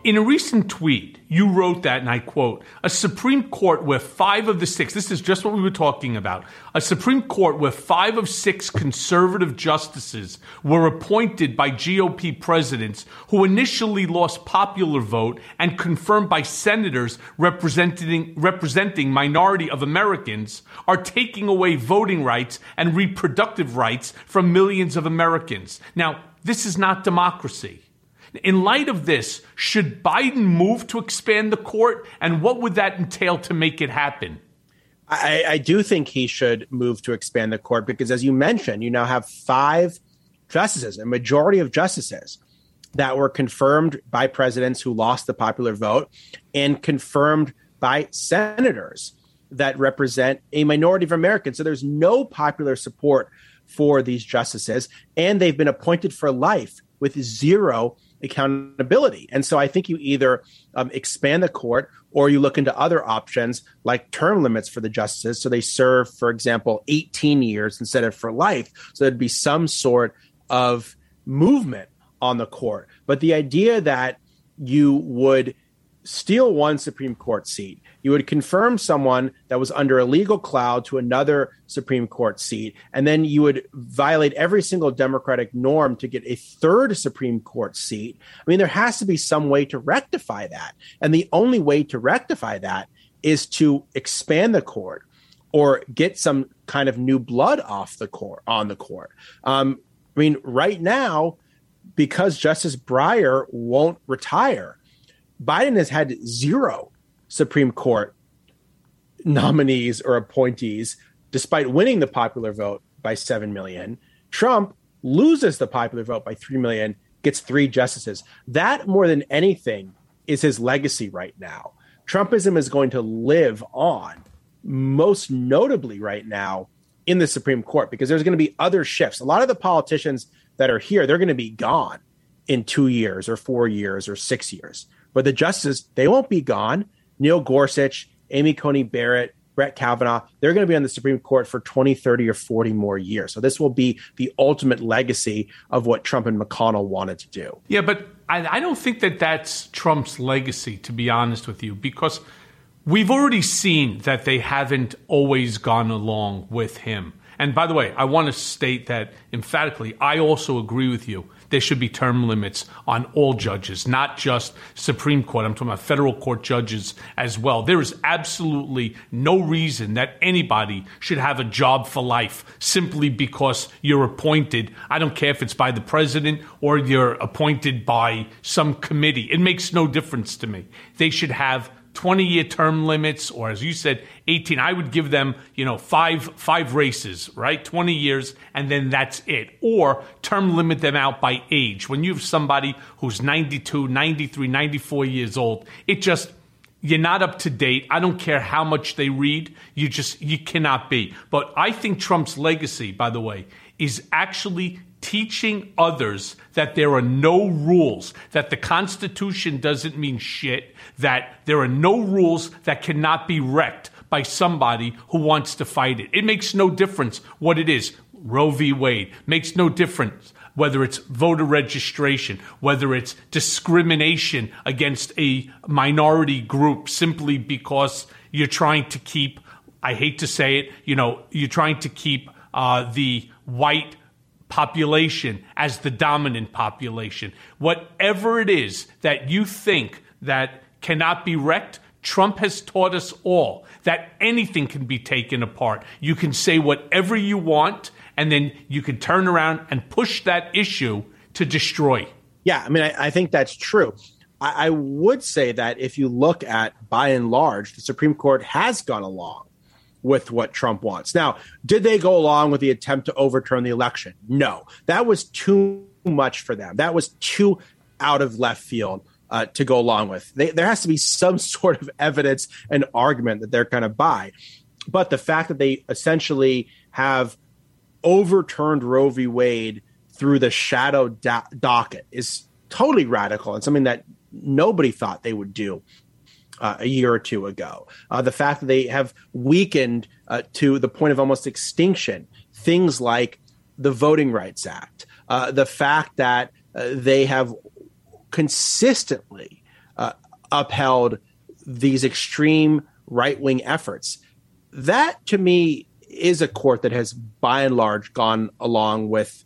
In a recent tweet, you wrote that, and I quote, a Supreme Court where five of the six, this is just what we were talking about, a Supreme Court where five of six conservative justices were appointed by GOP presidents who initially lost popular vote and confirmed by senators representing, representing minority of Americans are taking away voting rights and reproductive rights from millions of Americans. Now, this is not democracy. In light of this, should Biden move to expand the court, and what would that entail to make it happen? I, I, do think he should move to expand the court because, as you mentioned, you now have five justices, a majority of justices that were confirmed by presidents who lost the popular vote and confirmed by senators that represent a minority of Americans. So there's no popular support for these justices, and they've been appointed for life with zero accountability. And so I think you either um, expand the court or you look into other options like term limits for the justices. So they serve, for example, 18 years instead of for life. So there'd be some sort of movement on the court. But the idea that you would steal one Supreme Court seat, you would confirm someone that was under a legal cloud to another Supreme Court seat, and then you would violate every single Democratic norm to get a third Supreme Court seat. I mean, there has to be some way to rectify that. And the only way to rectify that is to expand the court or get some kind of new blood off the court on the court. Um, I mean, right now, because Justice Breyer won't retire, Biden has had zero Supreme Court nominees or appointees, despite winning the popular vote by 7 million. Trump loses the popular vote by 3 million, gets three justices. That, more than anything, is his legacy right now. Trumpism is going to live on, most notably right now in the Supreme Court, because there's going to be other shifts. A lot of the politicians that are here, they're going to be gone in two years or four years or six years. But the justices, they won't be gone. Neil Gorsuch, Amy Coney Barrett, Brett Kavanaugh, they're going to be on the Supreme Court for 20, 30, or 40 more years. So this will be the ultimate legacy of what Trump and McConnell wanted to do. Yeah, but I, I don't think that that's Trump's legacy, to be honest with you, because we've already seen that they haven't always gone along with him. And by the way, I want to state that emphatically, I also agree with you. There should be term limits on all judges, not just Supreme Court. I'm talking about federal court judges as well. There is absolutely no reason that anybody should have a job for life simply because you're appointed. I don't care if it's by the president or you're appointed by some committee. It makes no difference to me. They should have 20 year term limits or as you said 18 i would give them you know five five races right? 20 years and then that's it. Or term limit them out by age. When you have somebody who's 92 93 94 years old it just you're not up to date. I don't care how much they read. You just you cannot be. But i think trump's legacy by the way is actually teaching others that there are no rules, that the Constitution doesn't mean shit, that there are no rules that cannot be wrecked by somebody who wants to fight it. It makes no difference what it is. Roe v. Wade makes no difference whether it's voter registration, whether it's discrimination against a minority group simply because you're trying to keep, I hate to say it, you know, you're trying to keep uh, the white population as the dominant population. Whatever it is that you think that cannot be wrecked, Trump has taught us all that anything can be taken apart. You can say whatever you want, and then you can turn around and push that issue to destroy. Yeah, I mean, I, I think that's true. I, I would say that if you look at, by and large, the Supreme Court has gone along with what Trump wants. Now, did they go along with the attempt to overturn the election? No, that was too much for them. That was too out of left field uh, to go along with. They, there has to be some sort of evidence and argument that they're going to buy. But the fact that they essentially have overturned Roe v. Wade through the shadow do- docket is totally radical and something that nobody thought they would do uh, a year or two ago. Uh, the fact that they have weakened uh, to the point of almost extinction things like the Voting Rights Act, uh, the fact that uh, they have consistently uh, upheld these extreme right wing efforts. That to me is a court that has by and large gone along with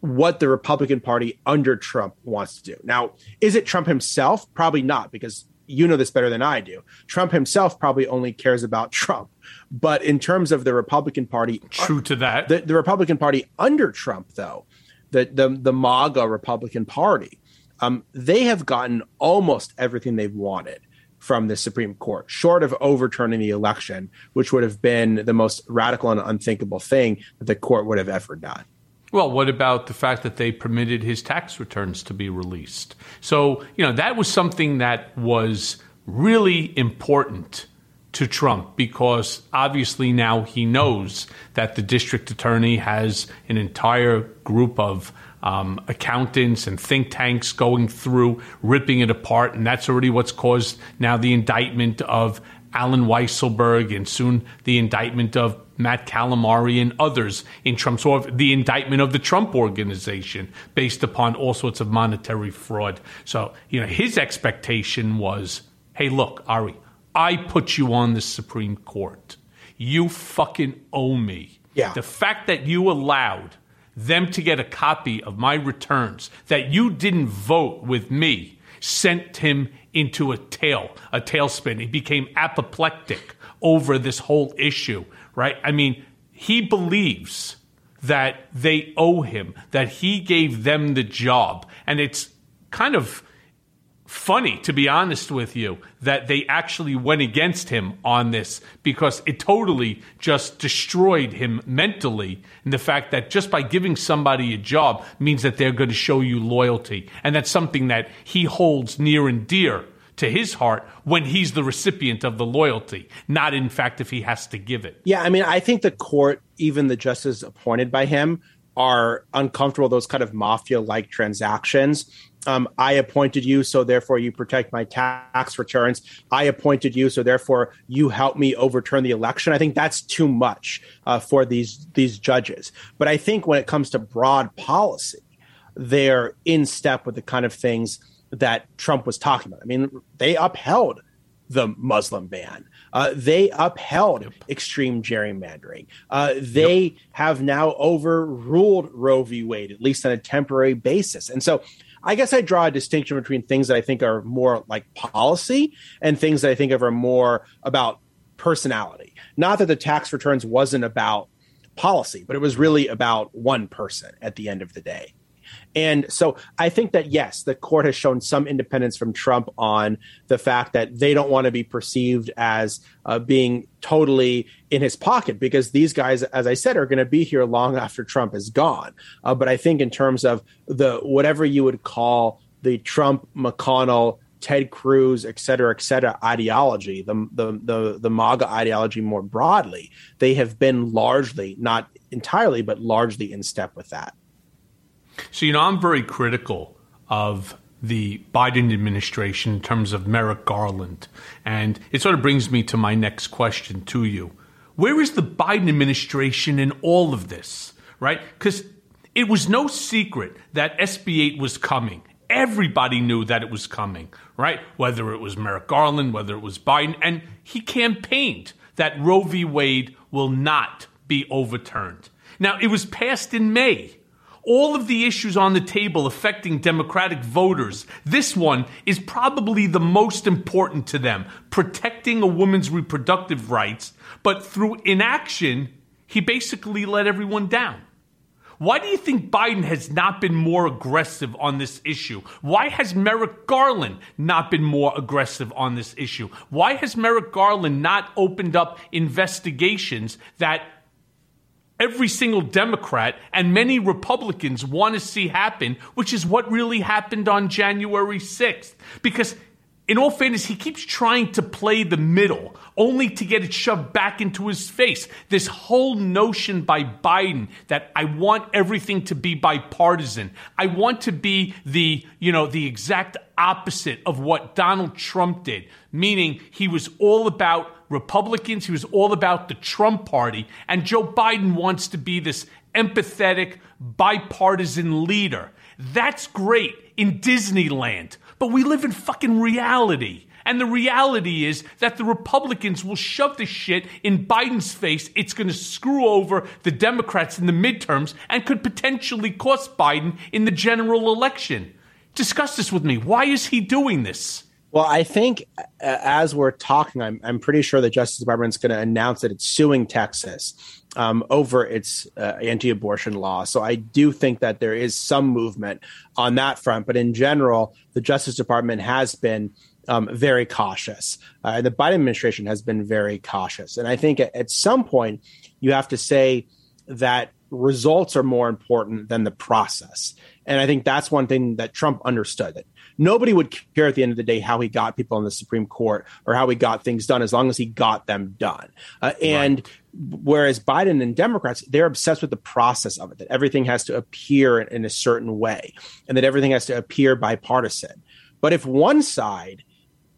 what the Republican Party under Trump wants to do. Now, is it Trump himself? Probably not, because you know this better than I do. Trump himself probably only cares about Trump. But in terms of the Republican Party, true to that, the, the Republican Party under Trump, though, the the, the MAGA Republican Party, um, they have gotten almost everything they've wanted from the Supreme Court, short of overturning the election, which would have been the most radical and unthinkable thing that the court would have ever done. Well, what about the fact that they permitted his tax returns to be released? So, you know, that was something that was really important to Trump because obviously now he knows that the district attorney has an entire group of um, accountants and think tanks going through, ripping it apart. And that's already what's caused now the indictment of Allen Weisselberg and soon the indictment of Matt Calamari and others in Trump's or the indictment of the Trump organization based upon all sorts of monetary fraud. So, you know, his expectation was, hey, look, Ari, I put you on the Supreme Court. You fucking owe me. Yeah. The fact that you allowed them to get a copy of my returns, that you didn't vote with me, sent him into a tail, a tailspin. He became apoplectic over this whole issue, right? I mean, he believes that they owe him, that he gave them the job. And it's kind of funny, to be honest with you, that they actually went against him on this because it totally just destroyed him mentally. And the fact that just by giving somebody a job means that they're going to show you loyalty. And that's something that he holds near and dear to his heart when he's the recipient of the loyalty, not in fact if he has to give it. Yeah, I mean, I think the court, even the justices appointed by him, are uncomfortable those kind of mafia like transactions um, I appointed you, so therefore you protect my tax returns. I appointed you, so therefore you help me overturn the election. I think that's too much uh, for these these judges. But I think when it comes to broad policy, they're in step with the kind of things that Trump was talking about. I mean, they upheld the Muslim ban. Uh, they upheld yep. extreme gerrymandering. Uh, they yep. have now overruled Roe v. Wade, at least on a temporary basis. And so I guess I draw a distinction between things that I think are more like policy and things that I think of are more about personality. Not that the tax returns wasn't about policy, but it was really about one person at the end of the day. And so I think that, yes, the court has shown some independence from Trump on the fact that they don't want to be perceived as uh, being totally in his pocket because these guys, as I said, are going to be here long after Trump is gone. Uh, but I think in terms of the whatever you would call the Trump, McConnell, Ted Cruz, et cetera, et cetera, ideology, the, the, the, the MAGA ideology more broadly, they have been largely, not entirely, but largely in step with that. So, you know, I'm very critical of the Biden administration in terms of Merrick Garland. And it sort of brings me to my next question to you. Where is the Biden administration in all of this, right? Because it was no secret that SB 8 was coming. Everybody knew that it was coming, right? Whether it was Merrick Garland, whether it was Biden. And he campaigned that Roe v. Wade will not be overturned. Now, it was passed in May all of the issues on the table affecting Democratic voters, this one is probably the most important to them protecting a woman's reproductive rights. But through inaction, he basically let everyone down. Why do you think Biden has not been more aggressive on this issue? Why has Merrick Garland not been more aggressive on this issue? Why has Merrick Garland not opened up investigations that every single Democrat and many Republicans want to see happen, which is what really happened on January 6th. Because in all fairness, he keeps trying to play the middle, only to get it shoved back into his face. This whole notion by Biden that I want everything to be bipartisan. I want to be the, you know, the exact opposite of what Donald Trump did, meaning he was all about Republicans. He was all about the Trump party. And Joe Biden wants to be this empathetic, bipartisan leader. That's great in Disneyland. But we live in fucking reality. And the reality is that the Republicans will shove this shit in Biden's face. It's going to screw over the Democrats in the midterms and could potentially cost Biden in the general election. Discuss this with me. Why is he doing this? Well, I think uh, as we're talking, I'm, I'm pretty sure the Justice Department is going to announce that it's suing Texas um, over its uh, anti abortion law. So I do think that there is some movement on that front. But in general, the Justice Department has been um, very cautious. Uh, the Biden administration has been very cautious. And I think at, at some point, you have to say that results are more important than the process. And I think that's one thing that Trump understood that nobody would care at the end of the day how he got people on the Supreme Court or how he got things done as long as he got them done. Uh, and right. whereas Biden and Democrats, they're obsessed with the process of it, that everything has to appear in, in a certain way and that everything has to appear bipartisan. But if one side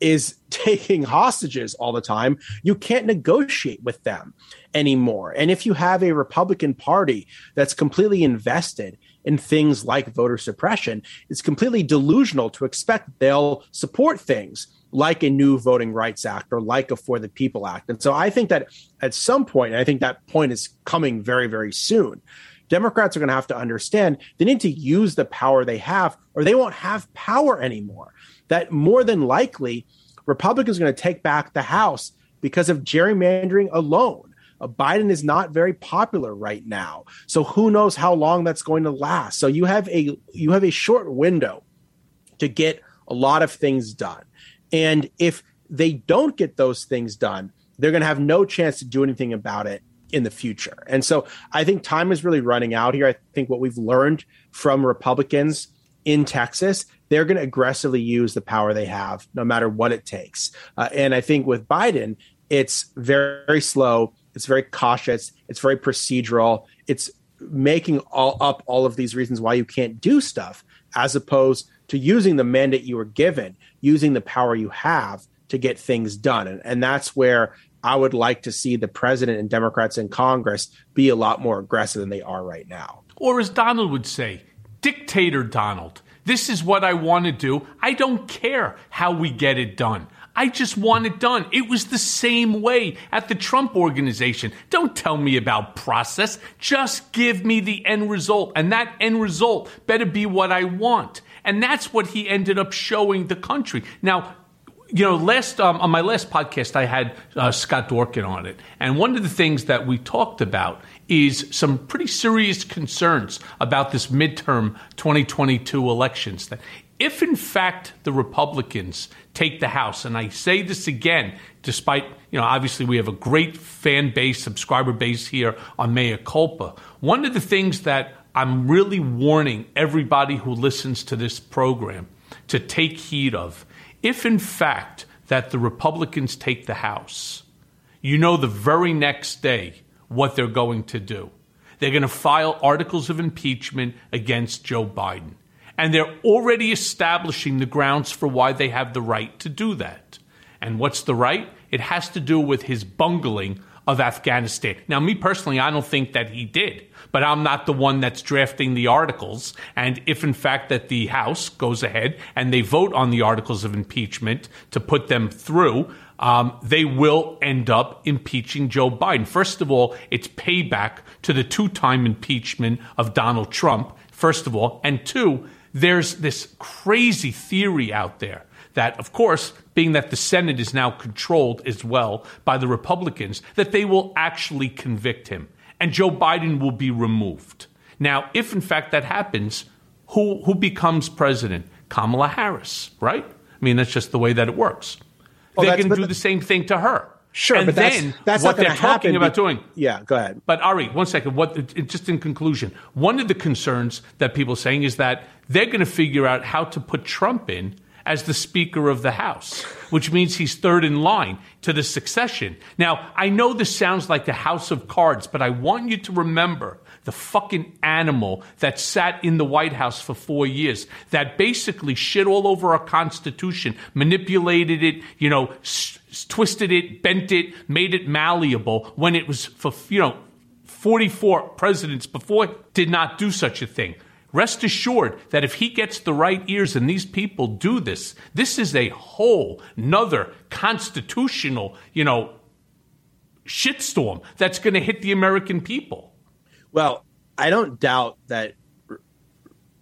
is taking hostages all the time, you can't negotiate with them anymore. And if you have a Republican Party that's completely invested in things like voter suppression, it's completely delusional to expect they'll support things like a new Voting Rights Act or like a For the People Act. And so I think that at some point, and I think that point is coming very, very soon. Democrats are going to have to understand they need to use the power they have, or they won't have power anymore. That more than likely, Republicans are going to take back the House because of gerrymandering alone. Uh, Biden is not very popular right now. So who knows how long that's going to last. So you have a you have a short window to get a lot of things done. And if they don't get those things done, they're going to have no chance to do anything about it in the future. And so I think time is really running out here. I think what we've learned from Republicans in Texas, they're going to aggressively use the power they have no matter what it takes. Uh, and I think with Biden, it's very, very slow it's very cautious. It's very procedural. It's making all up all of these reasons why you can't do stuff, as opposed to using the mandate you were given, using the power you have to get things done. And, and that's where I would like to see the president and Democrats in Congress be a lot more aggressive than they are right now. Or as Donald would say, dictator Donald. This is what I want to do. I don't care how we get it done. I just want it done. It was the same way at the Trump organization. Don't tell me about process. Just give me the end result. And that end result better be what I want. And that's what he ended up showing the country. Now, you know, last um, on my last podcast, I had uh, Scott Dworkin on it, and one of the things that we talked about is some pretty serious concerns about this midterm 2022 elections. That if in fact the Republicans take the House, and I say this again, despite, you know, obviously we have a great fan base, subscriber base here on Mea Culpa, one of the things that I'm really warning everybody who listens to this program to take heed of, if in fact that the Republicans take the House, you know the very next day what they're going to do. They're going to file articles of impeachment against Joe Biden. And they're already establishing the grounds for why they have the right to do that. And what's the right? It has to do with his bungling of Afghanistan. Now, me personally, I don't think that he did, but I'm not the one that's drafting the articles. And if in fact that the House goes ahead and they vote on the articles of impeachment to put them through, um, they will end up impeaching Joe Biden. First of all, it's payback to the two time impeachment of Donald Trump, first of all. And two, there's this crazy theory out there that, of course, being that the Senate is now controlled as well by the Republicans, that they will actually convict him and Joe Biden will be removed. Now, if in fact that happens, who, who becomes president? Kamala Harris, right? I mean, that's just the way that it works. Well, they can do the same thing to her. Sure, and but then that's, that's what they're talking about doing. Yeah, go ahead. But Ari, one second. What just in conclusion, one of the concerns that people are saying is that they're going to figure out how to put Trump in as the Speaker of the House, which means he's third in line to the succession. Now, I know this sounds like the House of Cards, but I want you to remember the fucking animal that sat in the White House for four years, that basically shit all over our Constitution, manipulated it, you know, twisted it, bent it, made it malleable when it was for, you know, 44 presidents before did not do such a thing. Rest assured that if he gets the right ears and these people do this, this is a whole nother constitutional, you know, shitstorm that's going to hit the American people. Well, I don't doubt that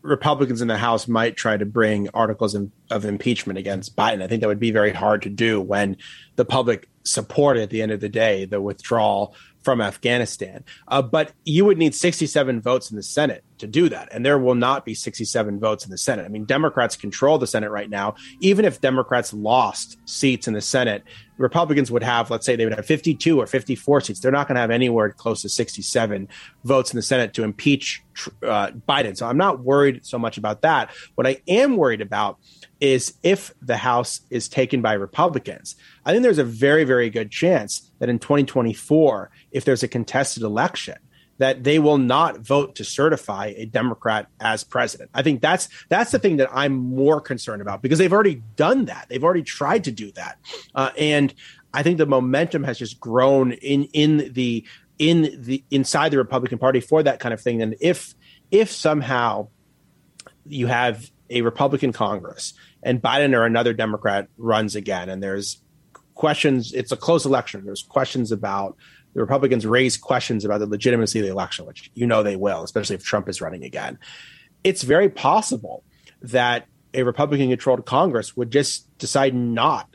Republicans in the House might try to bring articles of, of impeachment against Biden. I think that would be very hard to do when the public supported at the end of the day the withdrawal from Afghanistan. Uh, but you would need 67 votes in the Senate to do that. And there will not be 67 votes in the Senate. I mean, Democrats control the Senate right now. Even if Democrats lost seats in the Senate, Republicans would have, let's say, they would have 52 or 54 seats. They're not going to have anywhere close to 67 votes in the Senate to impeach uh, Biden. So I'm not worried so much about that. What I am worried about is if the House is taken by Republicans. I think there's a very, very good chance that in 2024, if there's a contested election, that they will not vote to certify a Democrat as president. I think that's that's the thing that I'm more concerned about because they've already done that. They've already tried to do that, uh, and I think the momentum has just grown in in the in the inside the Republican Party for that kind of thing. And if if somehow you have a Republican Congress and Biden or another Democrat runs again, and there's questions. It's a close election. There's questions about the Republicans raise questions about the legitimacy of the election, which you know they will, especially if Trump is running again. It's very possible that a Republican controlled Congress would just decide not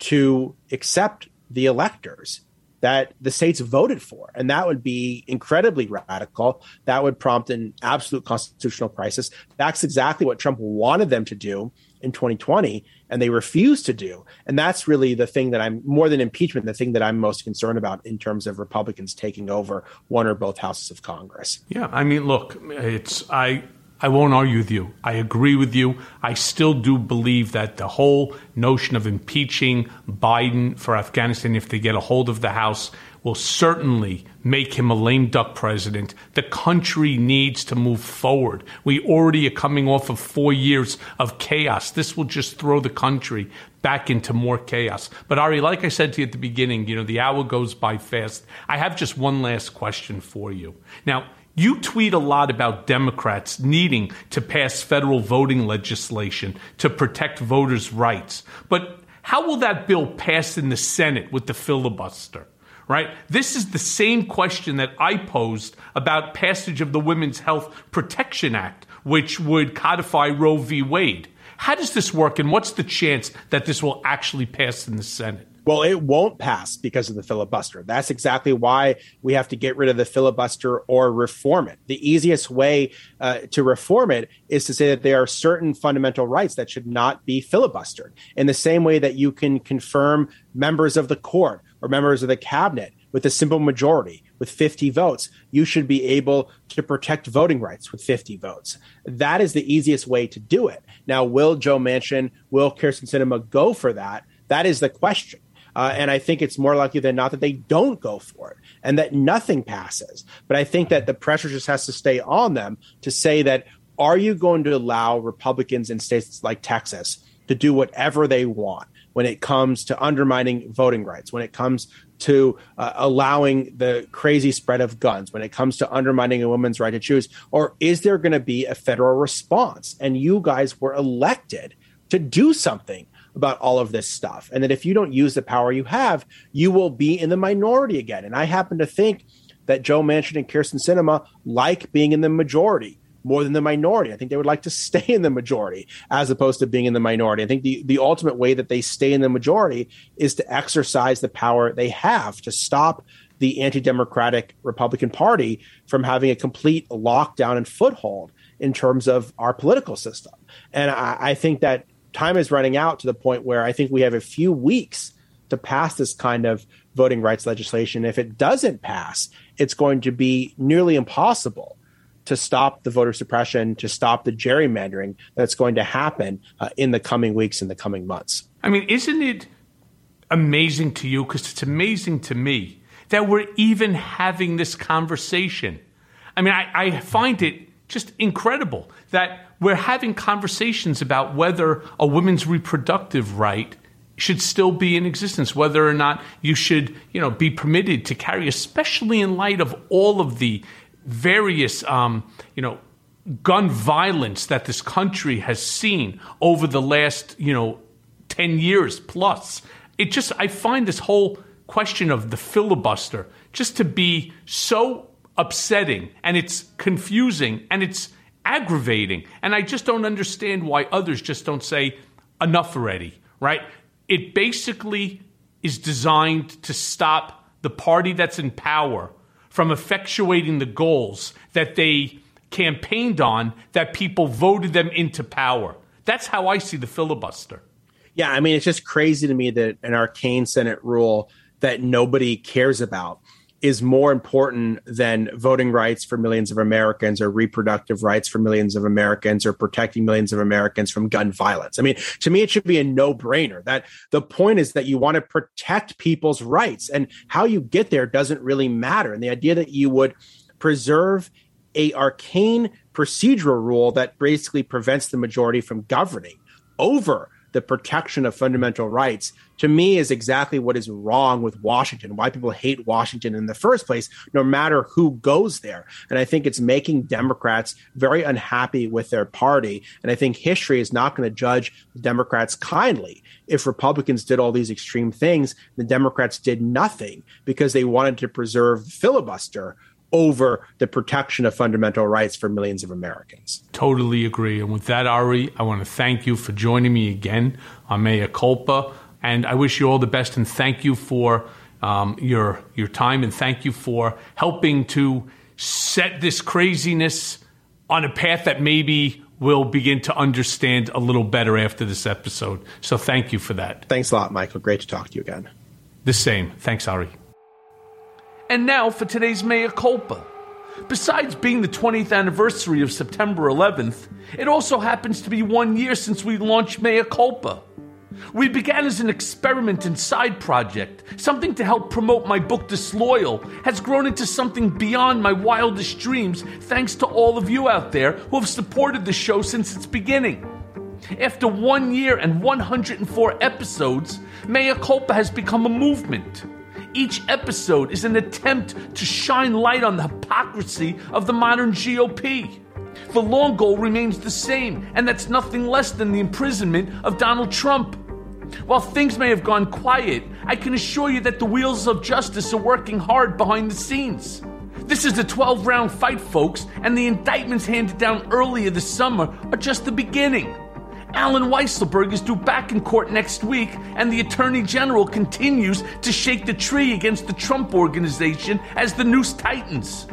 to accept the electors that the states voted for. And that would be incredibly radical. That would prompt an absolute constitutional crisis. That's exactly what Trump wanted them to do in 2020 and they refused to do. And that's really the thing that I'm more than impeachment, the thing that I'm most concerned about in terms of Republicans taking over one or both houses of Congress. Yeah, I mean, look, it's I I won't argue with you. I agree with you. I still do believe that the whole notion of impeaching Biden for Afghanistan, if they get a hold of the House, will certainly make him a lame duck president. The country needs to move forward. We already are coming off of four years of chaos. This will just throw the country back into more chaos. But Ari, like I said to you at the beginning, you know, the hour goes by fast. I have just one last question for you. Now, you tweet a lot about Democrats needing to pass federal voting legislation to protect voters' rights. But how will that bill pass in the Senate with the filibuster? Right? This is the same question that I posed about passage of the Women's Health Protection Act, which would codify Roe v. Wade. How does this work, and what's the chance that this will actually pass in the Senate? Well, it won't pass because of the filibuster. That's exactly why we have to get rid of the filibuster or reform it. The easiest way uh, to reform it is to say that there are certain fundamental rights that should not be filibustered. In the same way that you can confirm members of the court or members of the cabinet with a simple majority, with 50 votes, you should be able to protect voting rights with 50 votes. That is the easiest way to do it. Now, will Joe Manchin, will Kyrsten Sinema go for that? That is the question. Uh, and I think it's more likely than not that they don't go for it and that nothing passes. But I think that the pressure just has to stay on them to say that are you going to allow Republicans in states like Texas to do whatever they want when it comes to undermining voting rights, when it comes to uh, allowing the crazy spread of guns, when it comes to undermining a woman's right to choose? Or is there going to be a federal response? And you guys were elected to do something about all of this stuff. And that if you don't use the power you have, you will be in the minority again. And I happen to think that Joe Manchin and Kyrsten Sinema like being in the majority more than the minority. I think they would like to stay in the majority as opposed to being in the minority. I think the, the ultimate way that they stay in the majority is to exercise the power they have to stop the anti democratic Republican Party from having a complete lockdown and foothold in terms of our political system. And I, I think that time is running out to the point where I think we have a few weeks to pass this kind of voting rights legislation. If it doesn't pass, it's going to be nearly impossible to stop the voter suppression, to stop the gerrymandering that's going to happen uh, in the coming weeks in the coming months. I mean, isn't it amazing to you? Because it's amazing to me that we're even having this conversation. I mean, I, I find it just incredible that we're having conversations about whether a woman's reproductive right should still be in existence, whether or not you should, you know, be permitted to carry, especially in light of all of the various, um, you know, gun violence that this country has seen over the last, you know, 10 years plus. It just, I find this whole question of the filibuster just to be so upsetting and it's confusing and it's aggravating. And I just don't understand why others just don't say enough already, right? It basically is designed to stop the party that's in power from effectuating the goals that they campaigned on that people voted them into power. That's how I see the filibuster. Yeah, I mean, it's just crazy to me that an arcane Senate rule that nobody cares about is more important than voting rights for millions of Americans or reproductive rights for millions of Americans or protecting millions of Americans from gun violence. I mean, to me, it should be a no brainer that the point is that you want to protect people's rights and how you get there doesn't really matter. And the idea that you would preserve a arcane procedural rule that basically prevents the majority from governing over the protection of fundamental rights to me is exactly what is wrong with Washington, why people hate Washington in the first place, no matter who goes there. And I think it's making Democrats very unhappy with their party. And I think history is not going to judge Democrats kindly. If Republicans did all these extreme things, the Democrats did nothing because they wanted to preserve filibuster over the protection of fundamental rights for millions of Americans. Totally agree. And with that, Ari, I want to thank you for joining me again on Mea Culpa. And I wish you all the best and thank you for um, your, your time and thank you for helping to set this craziness on a path that maybe we'll begin to understand a little better after this episode. So thank you for that. Thanks a lot, Michael. Great to talk to you again. The same. Thanks, Ari. And now for today's Mea Culpa. Besides being the 20th anniversary of September 11th, it also happens to be one year since we launched Mea Culpa. We began as an experiment and side project, something to help promote my book Disloyal, has grown into something beyond my wildest dreams thanks to all of you out there who have supported the show since its beginning. After one year and 104 episodes, Mea Culpa has become a movement. Each episode is an attempt to shine light on the hypocrisy of the modern GOP. The long goal remains the same, and that's nothing less than the imprisonment of Donald Trump. While things may have gone quiet, I can assure you that the wheels of justice are working hard behind the scenes. This is a 12 round fight, folks, and the indictments handed down earlier this summer are just the beginning. Allen Weisselberg is due back in court next week, and the Attorney General continues to shake the tree against the Trump Organization as the noose tightens.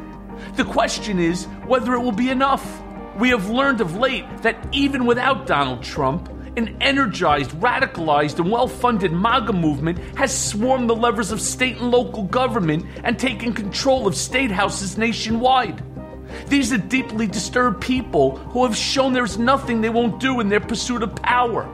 The question is whether it will be enough. We have learned of late that even without Donald Trump, an energized, radicalized, and well funded MAGA movement has swarmed the levers of state and local government and taken control of state houses nationwide. These are deeply disturbed people who have shown there's nothing they won't do in their pursuit of power.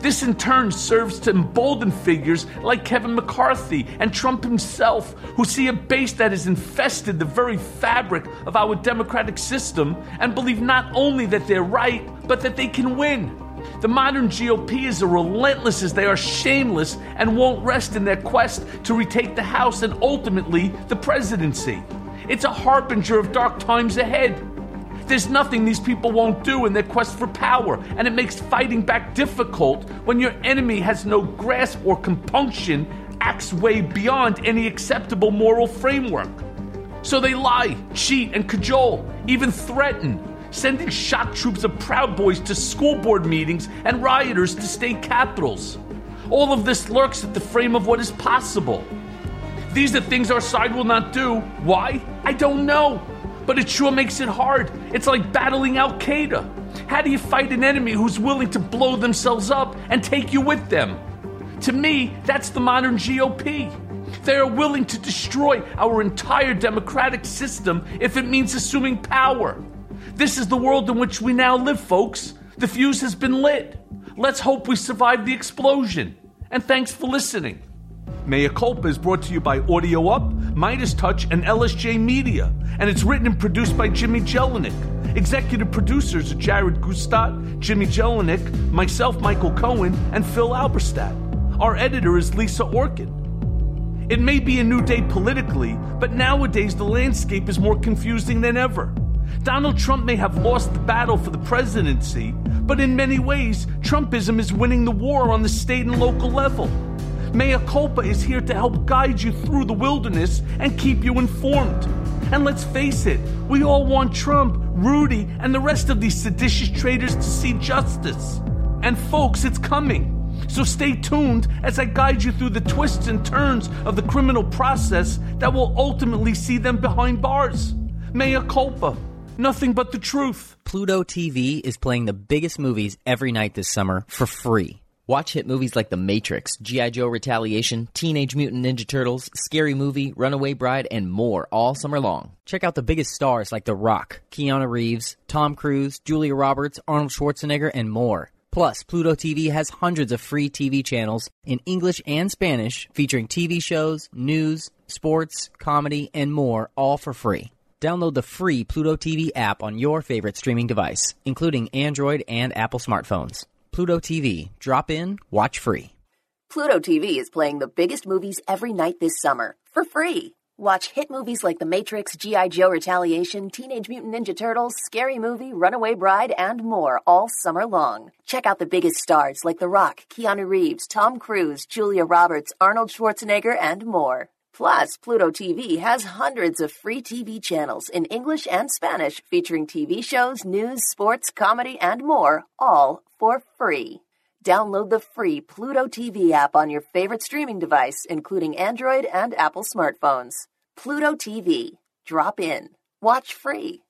This in turn serves to embolden figures like Kevin McCarthy and Trump himself, who see a base that has infested the very fabric of our democratic system and believe not only that they're right, but that they can win. The modern GOP is as relentless as they are shameless and won't rest in their quest to retake the House and ultimately the presidency. It's a harbinger of dark times ahead. There's nothing these people won't do in their quest for power, and it makes fighting back difficult when your enemy has no grasp or compunction, acts way beyond any acceptable moral framework. So they lie, cheat, and cajole, even threaten, sending shock troops of Proud Boys to school board meetings and rioters to state capitals. All of this lurks at the frame of what is possible. These are things our side will not do. Why? I don't know. But it sure makes it hard. It's like battling Al Qaeda. How do you fight an enemy who's willing to blow themselves up and take you with them? To me, that's the modern GOP. They are willing to destroy our entire democratic system if it means assuming power. This is the world in which we now live, folks. The fuse has been lit. Let's hope we survive the explosion. And thanks for listening. Mea Culpa is brought to you by Audio Up, Midas Touch, and LSJ Media, and it's written and produced by Jimmy Jelinek. Executive producers are Jared Gustat, Jimmy Jelinek, myself, Michael Cohen, and Phil Alberstadt. Our editor is Lisa Orkin. It may be a new day politically, but nowadays the landscape is more confusing than ever. Donald Trump may have lost the battle for the presidency, but in many ways, Trumpism is winning the war on the state and local level. Mea Culpa is here to help guide you through the wilderness and keep you informed. And let's face it, we all want Trump, Rudy, and the rest of these seditious traitors to see justice. And folks, it's coming. So stay tuned as I guide you through the twists and turns of the criminal process that will ultimately see them behind bars. Mea culpa. Nothing but the truth. Pluto TV is playing the biggest movies every night this summer for free. Watch hit movies like The Matrix, G.I. Joe Retaliation, Teenage Mutant Ninja Turtles, Scary Movie, Runaway Bride, and more all summer long. Check out the biggest stars like The Rock, Keanu Reeves, Tom Cruise, Julia Roberts, Arnold Schwarzenegger, and more. Plus, Pluto TV has hundreds of free TV channels in English and Spanish featuring TV shows, news, sports, comedy, and more, all for free. Download the free Pluto TV app on your favorite streaming device, including Android and Apple smartphones. Pluto TV. Drop in, watch free. Pluto TV is playing the biggest movies every night this summer for free. Watch hit movies like The Matrix, G.I. Joe Retaliation, Teenage Mutant Ninja Turtles, Scary Movie, Runaway Bride, and more all summer long. Check out the biggest stars like The Rock, Keanu Reeves, Tom Cruise, Julia Roberts, Arnold Schwarzenegger, and more. Plus, Pluto TV has hundreds of free TV channels in English and Spanish featuring TV shows, news, sports, comedy, and more, all for free. Download the free Pluto TV app on your favorite streaming device, including Android and Apple smartphones. Pluto TV. Drop in. Watch free.